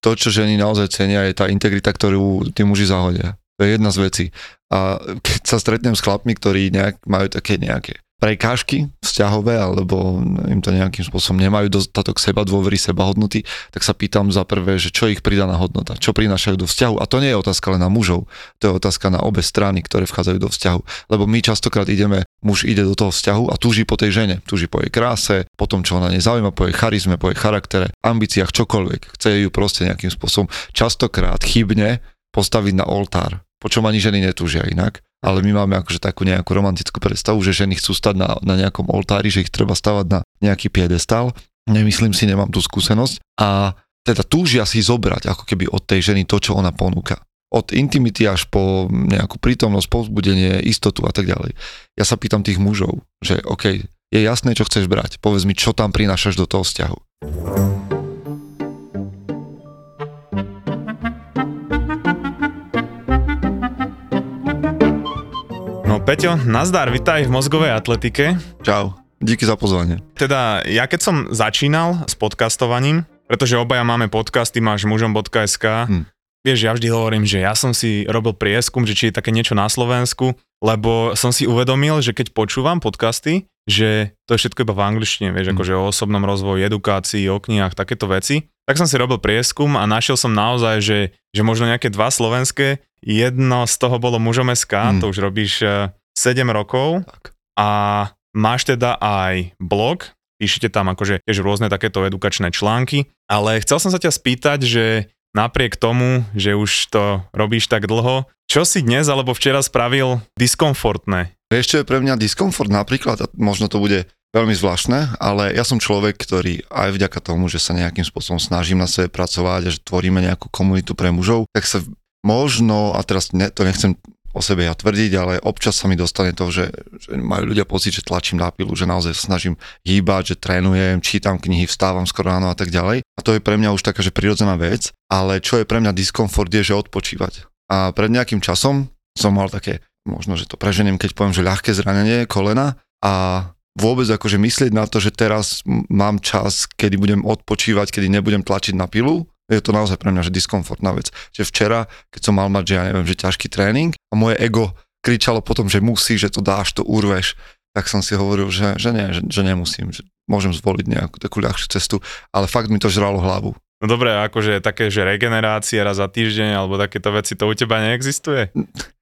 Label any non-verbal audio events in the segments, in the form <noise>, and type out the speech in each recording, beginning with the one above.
to, čo ženy naozaj cenia, je tá integrita, ktorú tí muži zahodia. To je jedna z vecí. A keď sa stretnem s chlapmi, ktorí nejak, majú také nejaké prekážky vzťahové, alebo im to nejakým spôsobom nemajú dostatok seba dôvery, seba hodnoty, tak sa pýtam za prvé, že čo ich pridaná hodnota, čo prinášajú do vzťahu. A to nie je otázka len na mužov, to je otázka na obe strany, ktoré vchádzajú do vzťahu. Lebo my častokrát ideme, muž ide do toho vzťahu a túži po tej žene, túži po jej kráse, po tom, čo ona nezaujíma, po jej charizme, po jej charaktere, ambíciách, čokoľvek. Chce ju proste nejakým spôsobom častokrát chybne postaviť na oltár, po čom ani ženy netúžia inak ale my máme akože takú nejakú romantickú predstavu, že ženy chcú stať na, na nejakom oltári, že ich treba stavať na nejaký piedestal. Nemyslím si, nemám tú skúsenosť. A teda túžia si zobrať ako keby od tej ženy to, čo ona ponúka. Od intimity až po nejakú prítomnosť, povzbudenie, istotu a tak ďalej. Ja sa pýtam tých mužov, že OK, je jasné, čo chceš brať. Povedz mi, čo tam prinášaš do toho vzťahu. Peťo, nazdar, vitaj v mozgovej atletike. Čau, díky za pozvanie. Teda, ja keď som začínal s podcastovaním, pretože obaja máme podcasty, máš mužom.sk, hm. Vieš, ja vždy hovorím, že ja som si robil prieskum, že či je také niečo na Slovensku, lebo som si uvedomil, že keď počúvam podcasty, že to je všetko iba v angličtine, vieš, hm. akože o osobnom rozvoji, edukácii, o knihách, takéto veci. Tak som si robil prieskum a našiel som naozaj, že, že možno nejaké dva slovenské, jedno z toho bolo mužom SK, hm. to už robíš eh, 7 rokov tak. a máš teda aj blog, píšete tam akože tiež rôzne takéto edukačné články, ale chcel som sa ťa spýtať, že napriek tomu, že už to robíš tak dlho, čo si dnes alebo včera spravil diskomfortné? Je pre mňa diskomfort napríklad, a možno to bude veľmi zvláštne, ale ja som človek, ktorý aj vďaka tomu, že sa nejakým spôsobom snažím na sebe pracovať a že tvoríme nejakú komunitu pre mužov, tak sa možno, a teraz ne, to nechcem o sebe ja tvrdiť, ale občas sa mi dostane to, že, že majú ľudia pocit, že tlačím na pilu, že naozaj snažím hýbať, že trénujem, čítam knihy, vstávam skoro ráno a tak ďalej. A to je pre mňa už taká, že prirodzená vec, ale čo je pre mňa diskomfort je, že odpočívať. A pred nejakým časom som mal také, možno, že to preženiem, keď poviem, že ľahké zranenie kolena a vôbec akože myslieť na to, že teraz mám čas, kedy budem odpočívať, kedy nebudem tlačiť na pilu, je to naozaj pre mňa že diskomfortná vec. Že včera, keď som mal mať, že ja neviem, že ťažký tréning a moje ego kričalo potom, že musí, že to dáš, to urveš, tak som si hovoril, že, že nie, že, že nemusím, že môžem zvoliť nejakú takú ľahšiu cestu, ale fakt mi to žralo hlavu. No dobre, akože také, že regenerácia raz za týždeň alebo takéto veci, to u teba neexistuje?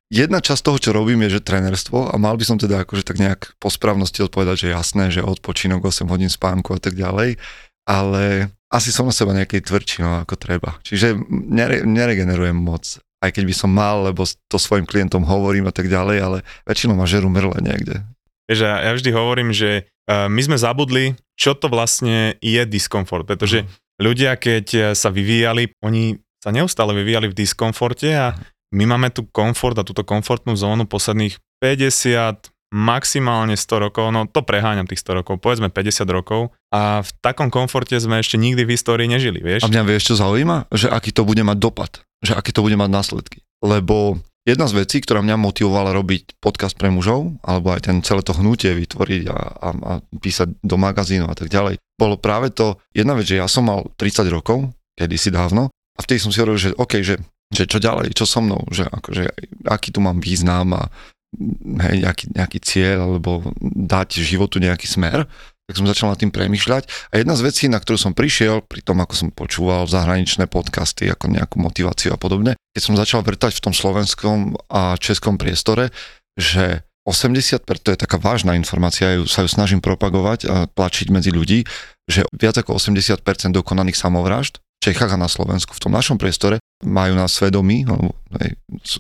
Jedna časť toho, čo robím, je, že trénerstvo a mal by som teda akože tak nejak po správnosti odpovedať, že jasné, že odpočinok 8 hodín spánku a tak ďalej, ale asi som na seba nejakej tvrdší, no, ako treba. Čiže nere, neregenerujem moc, aj keď by som mal, lebo to svojim klientom hovorím a tak ďalej, ale väčšinou ma žerú mrle niekde. Vieš, ja vždy hovorím, že uh, my sme zabudli, čo to vlastne je diskomfort, pretože mm. ľudia, keď sa vyvíjali, oni sa neustále vyvíjali v diskomforte a my máme tu komfort a túto komfortnú zónu posledných 50, maximálne 100 rokov, no to preháňam tých 100 rokov, povedzme 50 rokov a v takom komforte sme ešte nikdy v histórii nežili, vieš? A mňa vieš, čo zaujíma? Že aký to bude mať dopad, že aký to bude mať následky. Lebo jedna z vecí, ktorá mňa motivovala robiť podcast pre mužov, alebo aj ten celé to hnutie vytvoriť a, a, a písať do magazínov a tak ďalej, bolo práve to, jedna vec, že ja som mal 30 rokov, kedysi dávno, a vtedy som si hovoril, že OK, že, že čo ďalej, čo so mnou, že akože, aký tu mám význam a hej, nejaký, nejaký cieľ alebo dať životu nejaký smer, tak som začal nad tým premyšľať. A jedna z vecí, na ktorú som prišiel, pri tom, ako som počúval zahraničné podcasty, ako nejakú motiváciu a podobne, keď som začal vrtať v tom slovenskom a českom priestore, že 80%, to je taká vážna informácia, ju, sa ju snažím propagovať a tlačiť medzi ľudí, že viac ako 80% dokonaných samovrážd v Čechách a na Slovensku v tom našom priestore majú na svedomí, alebo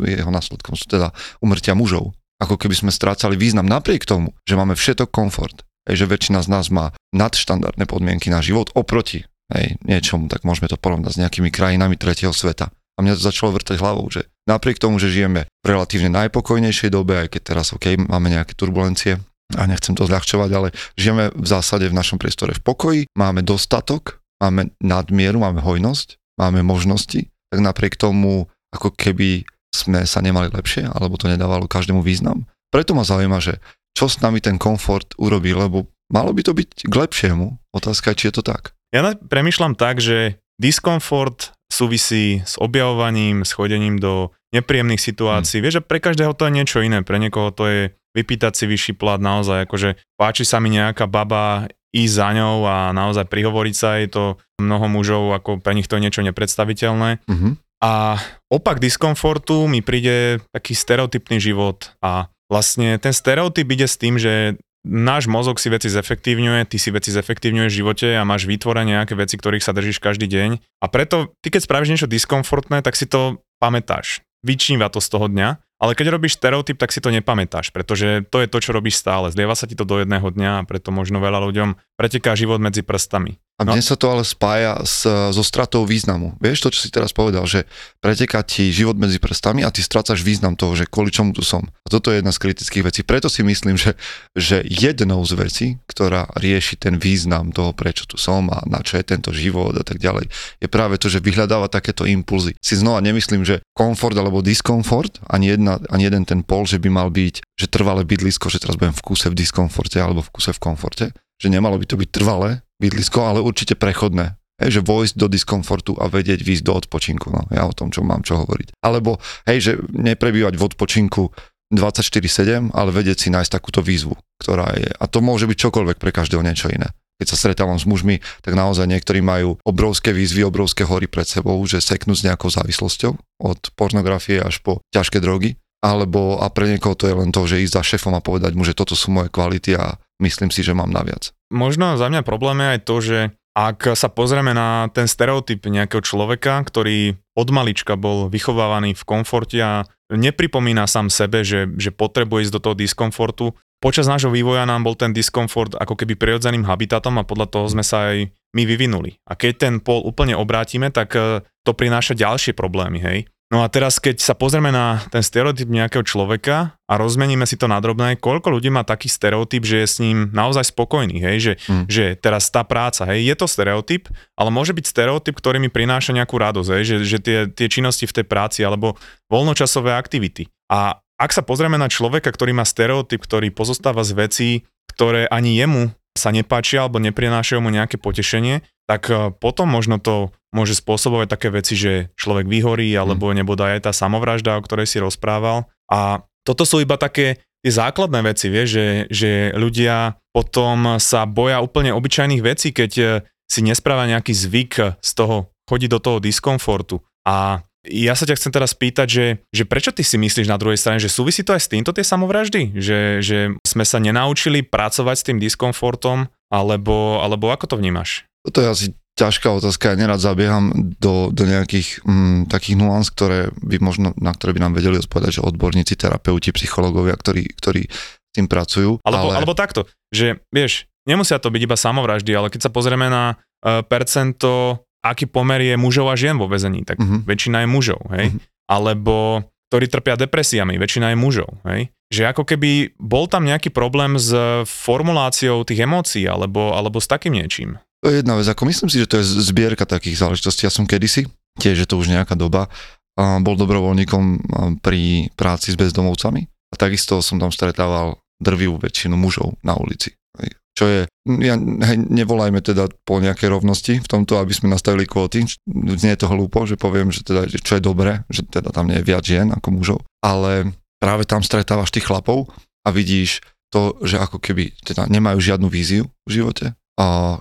jeho následkom sú teda umrtia mužov ako keby sme strácali význam napriek tomu, že máme všetok komfort, hej, že väčšina z nás má nadštandardné podmienky na život oproti hej, niečomu, tak môžeme to porovnať s nejakými krajinami tretieho sveta. A mňa to začalo vrtať hlavou, že napriek tomu, že žijeme v relatívne najpokojnejšej dobe, aj keď teraz OK, máme nejaké turbulencie, a nechcem to zľahčovať, ale žijeme v zásade v našom priestore v pokoji, máme dostatok, máme nadmieru, máme hojnosť, máme možnosti, tak napriek tomu ako keby sme sa nemali lepšie, alebo to nedávalo každému význam. Preto ma zaujíma, že čo s nami ten komfort urobí, lebo malo by to byť k lepšiemu. Otázka je, či je to tak. Ja premyšľam tak, že diskomfort súvisí s objavovaním, s chodením do nepríjemných situácií. Hmm. Vieš, že pre každého to je niečo iné, pre niekoho to je vypýtať si vyšší plat naozaj, akože páči sa mi nejaká baba, ísť za ňou a naozaj prihovoriť sa jej to mnoho mužov, ako pre nich to je niečo nepredstaviteľné. Mm-hmm. A opak diskomfortu mi príde taký stereotypný život a vlastne ten stereotyp ide s tým, že náš mozog si veci zefektívňuje, ty si veci zefektívňuješ v živote a máš vytvorené nejaké veci, ktorých sa držíš každý deň. A preto ty keď spravíš niečo diskomfortné, tak si to pamätáš. Vyčníva to z toho dňa ale keď robíš stereotyp, tak si to nepamätáš, pretože to je to, čo robíš stále. Zlieva sa ti to do jedného dňa a preto možno veľa ľuďom preteká život medzi prstami. A no. dnes sa to ale spája s, so stratou významu. Vieš to, čo si teraz povedal, že preteká ti život medzi prstami a ty strácaš význam toho, že kvôli čomu tu som. A toto je jedna z kritických vecí. Preto si myslím, že, že jednou z vecí, ktorá rieši ten význam toho, prečo tu som a na čo je tento život a tak ďalej, je práve to, že vyhľadáva takéto impulzy. Si znova nemyslím, že komfort alebo diskomfort, ani, jedna, ani jeden ten pol, že by mal byť, že trvalé bydlisko, že teraz budem v kuse v diskomforte alebo v kuse v komforte, že nemalo by to byť trvalé, bydlisko, ale určite prechodné. Hej, že vojsť do diskomfortu a vedieť výjsť do odpočinku. No, ja o tom, čo mám čo hovoriť. Alebo, hej, že neprebývať v odpočinku 24-7, ale vedieť si nájsť takúto výzvu, ktorá je. A to môže byť čokoľvek pre každého niečo iné. Keď sa stretávam s mužmi, tak naozaj niektorí majú obrovské výzvy, obrovské hory pred sebou, že seknú s nejakou závislosťou od pornografie až po ťažké drogy. Alebo a pre niekoho to je len to, že ísť za šefom a povedať mu, že toto sú moje kvality a myslím si, že mám naviac. Možno za mňa problém je aj to, že ak sa pozrieme na ten stereotyp nejakého človeka, ktorý od malička bol vychovávaný v komforte a nepripomína sám sebe, že, že potrebuje ísť do toho diskomfortu, počas nášho vývoja nám bol ten diskomfort ako keby prirodzeným habitatom a podľa toho sme sa aj my vyvinuli. A keď ten pol úplne obrátime, tak eh, to prináša ďalšie problémy, hej. No a teraz, keď sa pozrieme na ten stereotyp nejakého človeka a rozmeníme si to na drobné, koľko ľudí má taký stereotyp, že je s ním naozaj spokojný, hej, že, mm. že teraz tá práca, hej, je to stereotyp, ale môže byť stereotyp, ktorý mi prináša nejakú radosť, hej, že, že tie, tie činnosti v tej práci alebo voľnočasové aktivity. A ak sa pozrieme na človeka, ktorý má stereotyp, ktorý pozostáva z vecí, ktoré ani jemu sa nepáčia alebo neprinášajú mu nejaké potešenie, tak eh, potom možno to môže spôsobovať také veci, že človek vyhorí, alebo nebude aj tá samovražda, o ktorej si rozprával. A toto sú iba také tie základné veci, vieš, že, že ľudia potom sa boja úplne obyčajných vecí, keď e, si nespráva nejaký zvyk z toho, chodí do toho diskomfortu. A ja sa ťa chcem teraz spýtať, že, že prečo ty si myslíš na druhej strane, že súvisí to aj s týmto tie samovraždy? Že, že sme sa nenaučili pracovať s tým diskomfortom, alebo, alebo ako to vnímaš? Toto je asi ťažká otázka, ja nerad zabieham do, do nejakých mm, takých nuans, ktoré by možno, na ktoré by nám vedeli odpovedať, že odborníci, terapeuti, psychológovia, ktorí, ktorí tým pracujú. Alebo, ale... alebo takto, že vieš, nemusia to byť iba samovraždy, ale keď sa pozrieme na uh, percento, aký pomer je mužov a žien vo väzení, tak uh-huh. väčšina je mužov, hej? Uh-huh. Alebo ktorí trpia depresiami, väčšina je mužov, hej? Že ako keby bol tam nejaký problém s formuláciou tých emócií alebo, alebo s takým niečím. Jedna vec, ako myslím si, že to je zbierka takých záležitostí. Ja som kedysi, tiež je to už nejaká doba, bol dobrovoľníkom pri práci s bezdomovcami a takisto som tam stretával drvivú väčšinu mužov na ulici. Čo je, ja, hej, nevolajme teda po nejakej rovnosti v tomto, aby sme nastavili kvóty. Nie je to hlúpo, že poviem, že teda, čo je dobré, že teda tam nie je viac žien ako mužov, ale práve tam stretávaš tých chlapov a vidíš to, že ako keby teda nemajú žiadnu víziu v živote, a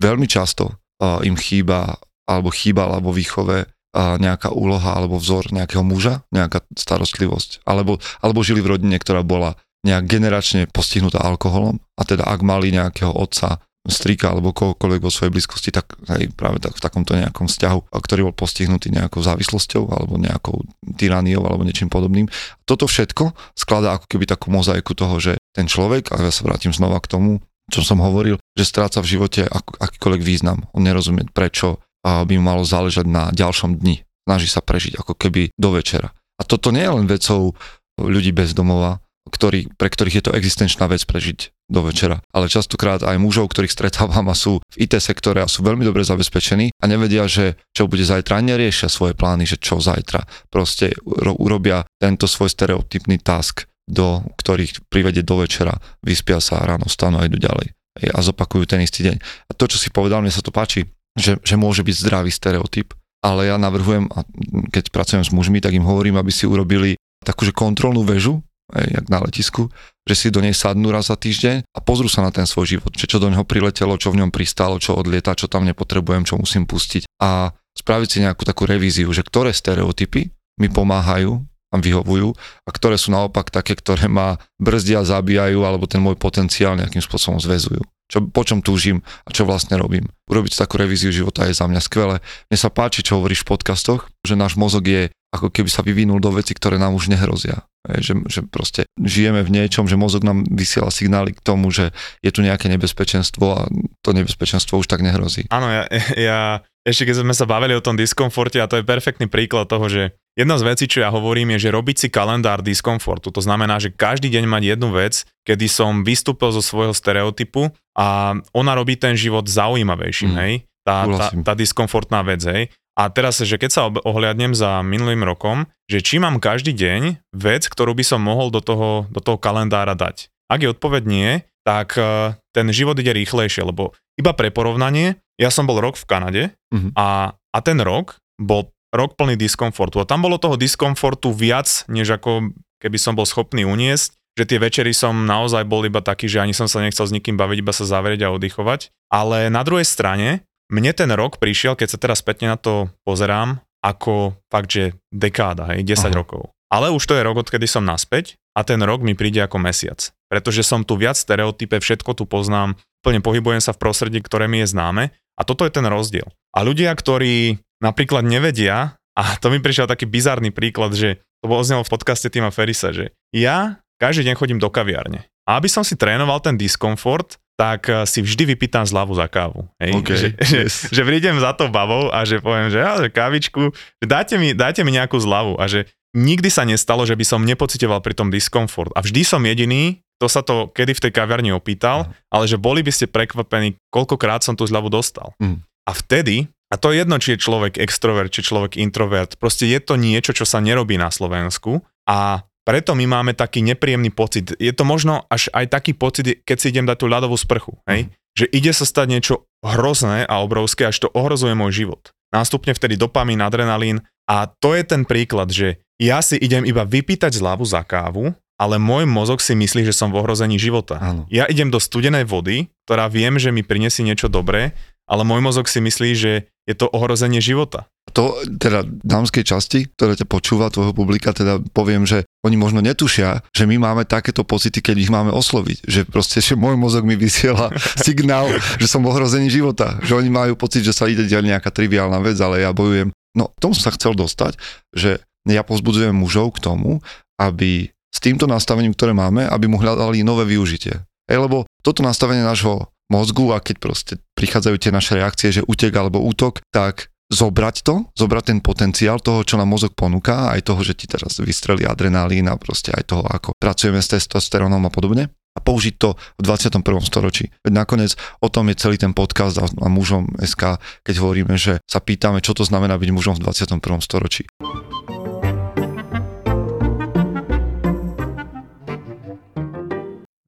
veľmi často uh, im chýba alebo chýbala vo výchove uh, nejaká úloha alebo vzor nejakého muža, nejaká starostlivosť. Alebo, alebo žili v rodine, ktorá bola nejak generačne postihnutá alkoholom a teda ak mali nejakého otca, strika alebo kohokoľvek vo svojej blízkosti, tak aj práve tak, v takomto nejakom vzťahu, ktorý bol postihnutý nejakou závislosťou alebo nejakou tyraniou alebo niečím podobným. Toto všetko skladá ako keby takú mozaiku toho, že ten človek, a ja sa vrátim znova k tomu, čo som hovoril, že stráca v živote ak, akýkoľvek význam. On nerozumie, prečo by mu malo záležať na ďalšom dni. Snaží sa prežiť ako keby do večera. A toto nie je len vecou ľudí bez domova, ktorý, pre ktorých je to existenčná vec prežiť do večera. Ale častokrát aj mužov, ktorých stretávam a sú v IT sektore a sú veľmi dobre zabezpečení a nevedia, že čo bude zajtra, a neriešia svoje plány, že čo zajtra. Proste urobia tento svoj stereotypný task do ktorých privedie do večera, vyspia sa ráno stanú a idú ďalej. A zopakujú ten istý deň. A to, čo si povedal, mne sa to páči, že, že môže byť zdravý stereotyp, ale ja navrhujem, a keď pracujem s mužmi, tak im hovorím, aby si urobili takúže kontrolnú väžu, jak na letisku, že si do nej sadnú raz za týždeň a pozrú sa na ten svoj život, čo, čo do neho priletelo, čo v ňom pristalo, čo odlieta, čo tam nepotrebujem, čo musím pustiť a spraviť si nejakú takú revíziu, že ktoré stereotypy mi pomáhajú a vyhovujú a ktoré sú naopak také, ktoré ma brzdia, zabíjajú alebo ten môj potenciál nejakým spôsobom zväzujú. Čo, po čom túžim a čo vlastne robím. Urobiť takú revíziu života je za mňa skvelé. Mne sa páči, čo hovoríš v podcastoch, že náš mozog je ako keby sa vyvinul do veci, ktoré nám už nehrozia. Že, že proste žijeme v niečom, že mozog nám vysiela signály k tomu, že je tu nejaké nebezpečenstvo a to nebezpečenstvo už tak nehrozí. Áno, ja, ja ešte keď sme sa bavili o tom diskomforte a to je perfektný príklad toho, že jedna z vecí, čo ja hovorím, je, že robiť si kalendár diskomfortu. To znamená, že každý deň mať jednu vec, kedy som vystúpil zo svojho stereotypu a ona robí ten život zaujímavejším, mm. hej? Tá, tá, tá diskomfortná vec, hej? A teraz, že keď sa ohliadnem za minulým rokom, že či mám každý deň vec, ktorú by som mohol do toho, do toho kalendára dať. Ak je odpoveď nie, tak e, ten život ide rýchlejšie, lebo iba pre porovnanie, ja som bol rok v Kanade uh-huh. a, a ten rok bol rok plný diskomfortu. A tam bolo toho diskomfortu viac, než ako keby som bol schopný uniesť, že tie večery som naozaj bol iba taký, že ani som sa nechcel s nikým baviť, iba sa zavrieť a oddychovať. Ale na druhej strane, mne ten rok prišiel, keď sa teraz spätne na to pozerám, ako fakt, že dekáda, hej, 10 Aha. rokov. Ale už to je rok, odkedy som naspäť a ten rok mi príde ako mesiac. Pretože som tu viac stereotype, všetko tu poznám, plne pohybujem sa v prostredí, ktoré mi je známe a toto je ten rozdiel. A ľudia, ktorí napríklad nevedia, a to mi prišiel taký bizarný príklad, že to bolo znelo v podcaste Tima Ferisa, že ja každý deň chodím do kaviárne. A aby som si trénoval ten diskomfort, tak eh, si vždy vypýtam zľavu za kávu. Hej? Okay, že, yes. že, že prídem za tou babou a že poviem, že, ja, že kávičku, že dáte mi, dáte mi nejakú zľavu a že nikdy sa nestalo, že by som nepocitoval pri tom diskomfort. A vždy som jediný, kto sa to kedy v tej kaviarni opýtal, uh ale že boli by ste prekvapení, koľkokrát som tú zľavu dostal. Mm. A vtedy, a to je jedno, či je človek extrovert, či človek introvert, proste je to niečo, čo sa nerobí na Slovensku a preto my máme taký nepríjemný pocit. Je to možno až aj taký pocit, keď si idem dať tú ľadovú sprchu, hej? Mm. že ide sa stať niečo hrozné a obrovské, až to ohrozuje môj život. Nástupne vtedy dopamín, adrenalín a to je ten príklad, že ja si idem iba vypýtať zľavu za kávu, ale môj mozog si myslí, že som v ohrození života. Áno. Ja idem do studenej vody, ktorá viem, že mi prinesie niečo dobré, ale môj mozog si myslí, že je to ohrozenie života. To teda dámskej časti, ktoré ťa počúva, tvojho publika, teda poviem, že oni možno netušia, že my máme takéto pocity, keď ich máme osloviť. Že proste, že môj mozog mi vysiela <laughs> signál, že som v ohrození života. Že oni majú pocit, že sa ide diať nejaká triviálna vec, ale ja bojujem. No, tomu som sa chcel dostať, že ja pozbudzujem mužov k tomu, aby s týmto nastavením, ktoré máme, aby mu hľadali nové využitie. Ej, lebo toto nastavenie nášho mozgu a keď proste prichádzajú tie naše reakcie, že útek alebo útok, tak zobrať to, zobrať ten potenciál toho, čo nám mozog ponúka, aj toho, že ti teraz vystrelí adrenalín a proste aj toho, ako pracujeme s testosterónom a podobne a použiť to v 21. storočí. Veď nakoniec o tom je celý ten podcast a, a mužom SK, keď hovoríme, že sa pýtame, čo to znamená byť mužom v 21. storočí.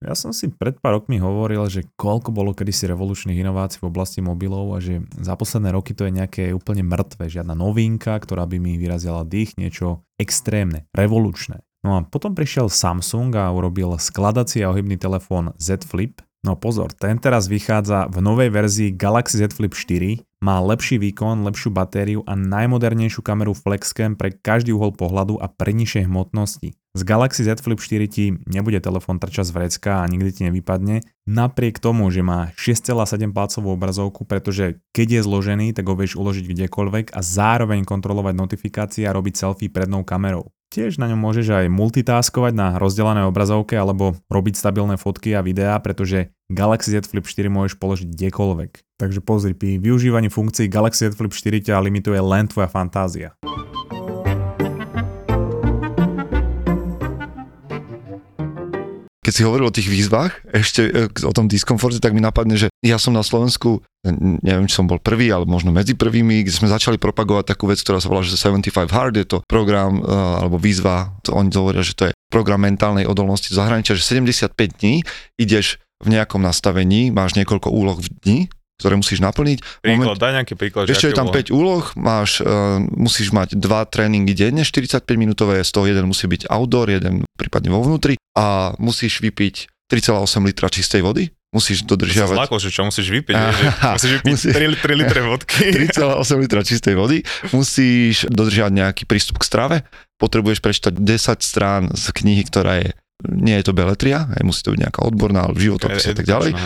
Ja som si pred pár rokmi hovoril, že koľko bolo kedysi revolučných inovácií v oblasti mobilov a že za posledné roky to je nejaké úplne mŕtve, žiadna novinka, ktorá by mi vyrazila dých, niečo extrémne, revolučné. No a potom prišiel Samsung a urobil skladací a ohybný telefón Z Flip. No pozor, ten teraz vychádza v novej verzii Galaxy Z Flip 4, má lepší výkon, lepšiu batériu a najmodernejšiu kameru Flexcam pre každý uhol pohľadu a pre nižšie hmotnosti. Z Galaxy Z Flip 4 ti nebude telefón trčať z vrecka a nikdy ti nevypadne, napriek tomu, že má 6,7 palcovú obrazovku, pretože keď je zložený, tak ho vieš uložiť kdekoľvek a zároveň kontrolovať notifikácie a robiť selfie prednou kamerou. Tiež na ňom môžeš aj multitaskovať na rozdelené obrazovke alebo robiť stabilné fotky a videá, pretože Galaxy Z Flip 4 môžeš položiť kdekoľvek. Takže pozri, pri využívaní funkcií Galaxy Z Flip 4 ťa limituje len tvoja fantázia. Keď si hovoril o tých výzvach, ešte e, o tom diskomforte, tak mi napadne, že ja som na Slovensku, neviem, či som bol prvý, ale možno medzi prvými, kde sme začali propagovať takú vec, ktorá sa volá, že 75 Hard, je to program e, alebo výzva, to oni hovoria, že to je program mentálnej odolnosti v zahraničia, že 75 dní ideš v nejakom nastavení, máš niekoľko úloh v dni, ktoré musíš naplniť. Príklad, Moment, daj nejaký príklad. Ešte je tam úlohy? 5 úloh, máš, uh, musíš mať dva tréningy denne, 45 minútové, z toho jeden musí byť outdoor, jeden prípadne vo vnútri a musíš vypiť 3,8 litra čistej vody, musíš dodržiavať... Zlákol, že čo musíš vypiť, ah, že musíš vypiť musí... 3, 3 litre vodky. <laughs> 3,8 litra čistej vody, musíš dodržiavať nejaký prístup k strave, potrebuješ prečítať 10 strán z knihy, ktorá je, nie je to beletria, musí to byť nejaká odborná, životopis a tak ďalej.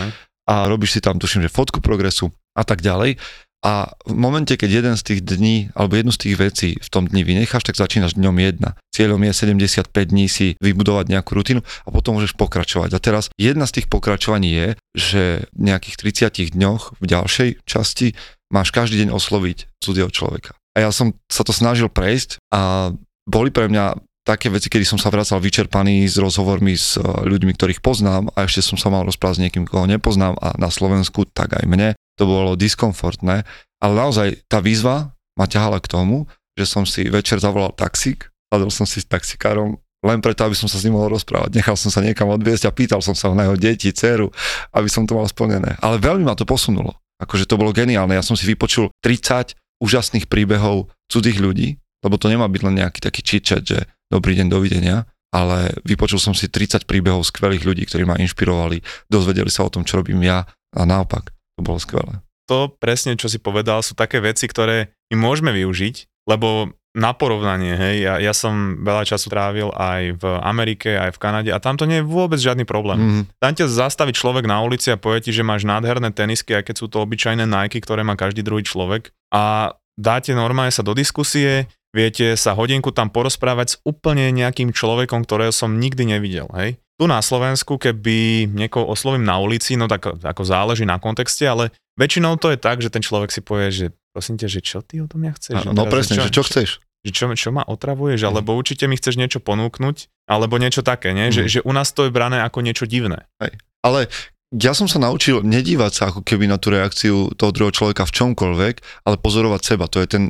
A robíš si tam, tuším, že fotku progresu a tak ďalej. A v momente, keď jeden z tých dní, alebo jednu z tých vecí v tom dni vynecháš, tak začínaš dňom jedna. Cieľom je 75 dní si vybudovať nejakú rutinu a potom môžeš pokračovať. A teraz jedna z tých pokračovaní je, že v nejakých 30 dňoch v ďalšej časti máš každý deň osloviť cudzieho človeka. A ja som sa to snažil prejsť a boli pre mňa také veci, kedy som sa vracal vyčerpaný s rozhovormi s e, ľuďmi, ktorých poznám a ešte som sa mal rozprávať s niekým, koho nepoznám a na Slovensku tak aj mne to bolo diskomfortné, ale naozaj tá výzva ma ťahala k tomu, že som si večer zavolal taxík, sadol som si s taxikárom len preto, aby som sa s ním mohol rozprávať. Nechal som sa niekam odviezť a pýtal som sa na jeho deti, dceru, aby som to mal splnené. Ale veľmi ma to posunulo. Akože to bolo geniálne. Ja som si vypočul 30 úžasných príbehov cudzích ľudí, lebo to nemá byť len nejaký taký čičet, že dobrý deň, dovidenia, ale vypočul som si 30 príbehov skvelých ľudí, ktorí ma inšpirovali, dozvedeli sa o tom, čo robím ja a naopak. To bolo skvelé. To presne, čo si povedal, sú také veci, ktoré my môžeme využiť, lebo na porovnanie, hej, ja, ja som veľa času trávil aj v Amerike, aj v Kanade a tam to nie je vôbec žiadny problém. Mm. Tam ťa zastaví človek na ulici a povie ti, že máš nádherné tenisky, aj keď sú to obyčajné Nike, ktoré má každý druhý človek a dáte normálne sa do diskusie, viete sa hodinku tam porozprávať s úplne nejakým človekom, ktorého som nikdy nevidel, hej. Tu na Slovensku, keby niekoho oslovím na ulici, no tak ako záleží na kontexte, ale väčšinou to je tak, že ten človek si povie, že prosím ťa, že čo ty o tom ja chceš? No, no presne, čo, že čo chceš? Že čo, čo ma otravuješ, mm. alebo určite mi chceš niečo ponúknuť, alebo niečo také, nie? Mm. Že, že u nás to je brané ako niečo divné. Hej. Ale ja som sa naučil nedívať sa ako keby na tú reakciu toho druhého človeka v čomkoľvek, ale pozorovať seba. To je ten,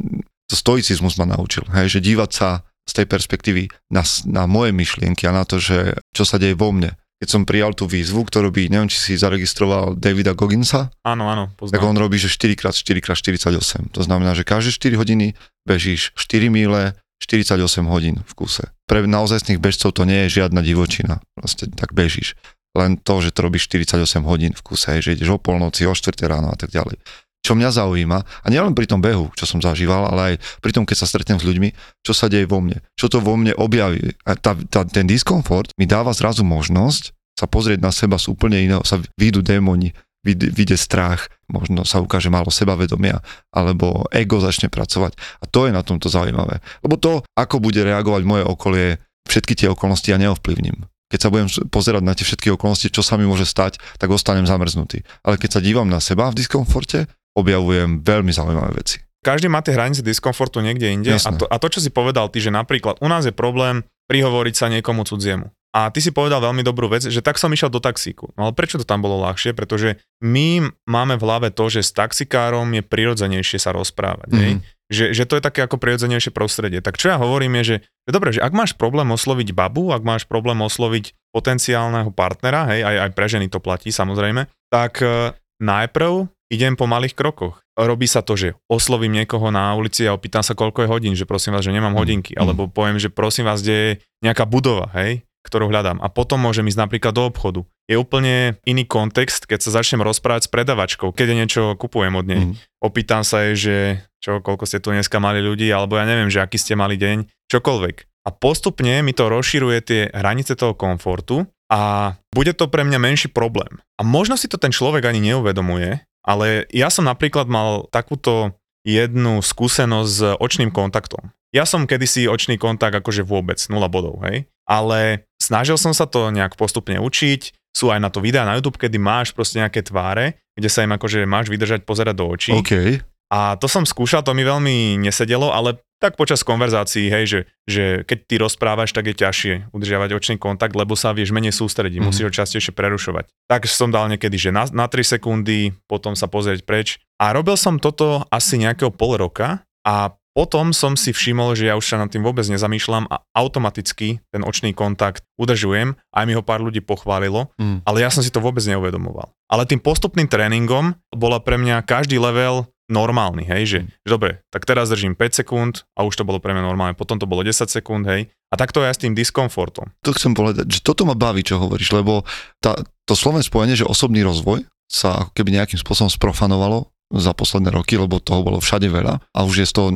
stoicizmus ma naučil, hej, že dívať sa z tej perspektívy na, na moje myšlienky a na to, že čo sa deje vo mne. Keď som prijal tú výzvu, ktorú by, neviem, či si zaregistroval Davida Gogginsa. Áno, áno, poznám. Tak on robí, že 4x4x48. To znamená, že každé 4 hodiny bežíš 4 míle, 48 hodín v kuse. Pre naozajstných bežcov to nie je žiadna divočina. Proste tak bežíš. Len to, že to robíš 48 hodín v kuse, že ideš o polnoci, o 4 ráno a tak ďalej čo mňa zaujíma, a nielen pri tom behu, čo som zažíval, ale aj pri tom, keď sa stretnem s ľuďmi, čo sa deje vo mne, čo to vo mne objaví. A tá, tá, ten diskomfort mi dáva zrazu možnosť sa pozrieť na seba z úplne iného, sa výjdu démoni, vyjde strach, možno sa ukáže málo sebavedomia, alebo ego začne pracovať. A to je na tomto zaujímavé. Lebo to, ako bude reagovať moje okolie, všetky tie okolnosti ja neovplyvním keď sa budem pozerať na tie všetky okolnosti, čo sa mi môže stať, tak ostanem zamrznutý. Ale keď sa dívam na seba v diskomforte, objavujem veľmi zaujímavé veci. Každý má tie hranice diskomfortu niekde inde a to, a to, čo si povedal ty, že napríklad u nás je problém prihovoriť sa niekomu cudziemu. A ty si povedal veľmi dobrú vec, že tak som išiel do taxíku. No ale prečo to tam bolo ľahšie? Pretože my máme v hlave to, že s taxikárom je prirodzenejšie sa rozprávať. Mm-hmm. Že, že to je také ako prirodzenejšie prostredie. Tak čo ja hovorím je, že, že dobre, že ak máš problém osloviť babu, ak máš problém osloviť potenciálneho partnera, hej, aj, aj pre ženy to platí samozrejme, tak uh, najprv idem po malých krokoch. Robí sa to, že oslovím niekoho na ulici a opýtam sa, koľko je hodín, že prosím vás, že nemám mm. hodinky. Mm. Alebo poviem, že prosím vás, kde je nejaká budova, hej, ktorú hľadám. A potom môžem ísť napríklad do obchodu. Je úplne iný kontext, keď sa začnem rozprávať s predavačkou, keď niečo kupujem od nej. Mm. Opýtam sa jej, že čo, koľko ste tu dneska mali ľudí, alebo ja neviem, že aký ste mali deň, čokoľvek. A postupne mi to rozširuje tie hranice toho komfortu a bude to pre mňa menší problém. A možno si to ten človek ani neuvedomuje, ale ja som napríklad mal takúto jednu skúsenosť s očným kontaktom. Ja som kedysi očný kontakt akože vôbec, nula bodov, hej. Ale snažil som sa to nejak postupne učiť, sú aj na to videá na YouTube, kedy máš proste nejaké tváre, kde sa im akože máš vydržať pozerať do očí. Okay. A to som skúšal, to mi veľmi nesedelo, ale tak počas konverzácií, hej, že, že keď ty rozprávaš, tak je ťažšie udržiavať očný kontakt, lebo sa vieš menej sústrediť, mm. musíš ho častejšie prerušovať. Tak som dal niekedy, že na, na 3 sekundy, potom sa pozrieť preč. A robil som toto asi nejakého pol roka a potom som si všimol, že ja už sa nad tým vôbec nezamýšľam a automaticky ten očný kontakt udržujem, aj mi ho pár ľudí pochválilo, mm. ale ja som si to vôbec neuvedomoval. Ale tým postupným tréningom bola pre mňa každý level normálny, hej, že, mm. že dobre, tak teraz držím 5 sekúnd a už to bolo pre mňa normálne, potom to bolo 10 sekúnd, hej, a takto aj s tým diskomfortom. To chcem povedať, že toto ma baví, čo hovoríš, lebo tá, to slovné spojenie, že osobný rozvoj sa ako keby nejakým spôsobom sprofanovalo za posledné roky, lebo toho bolo všade veľa a už je z toho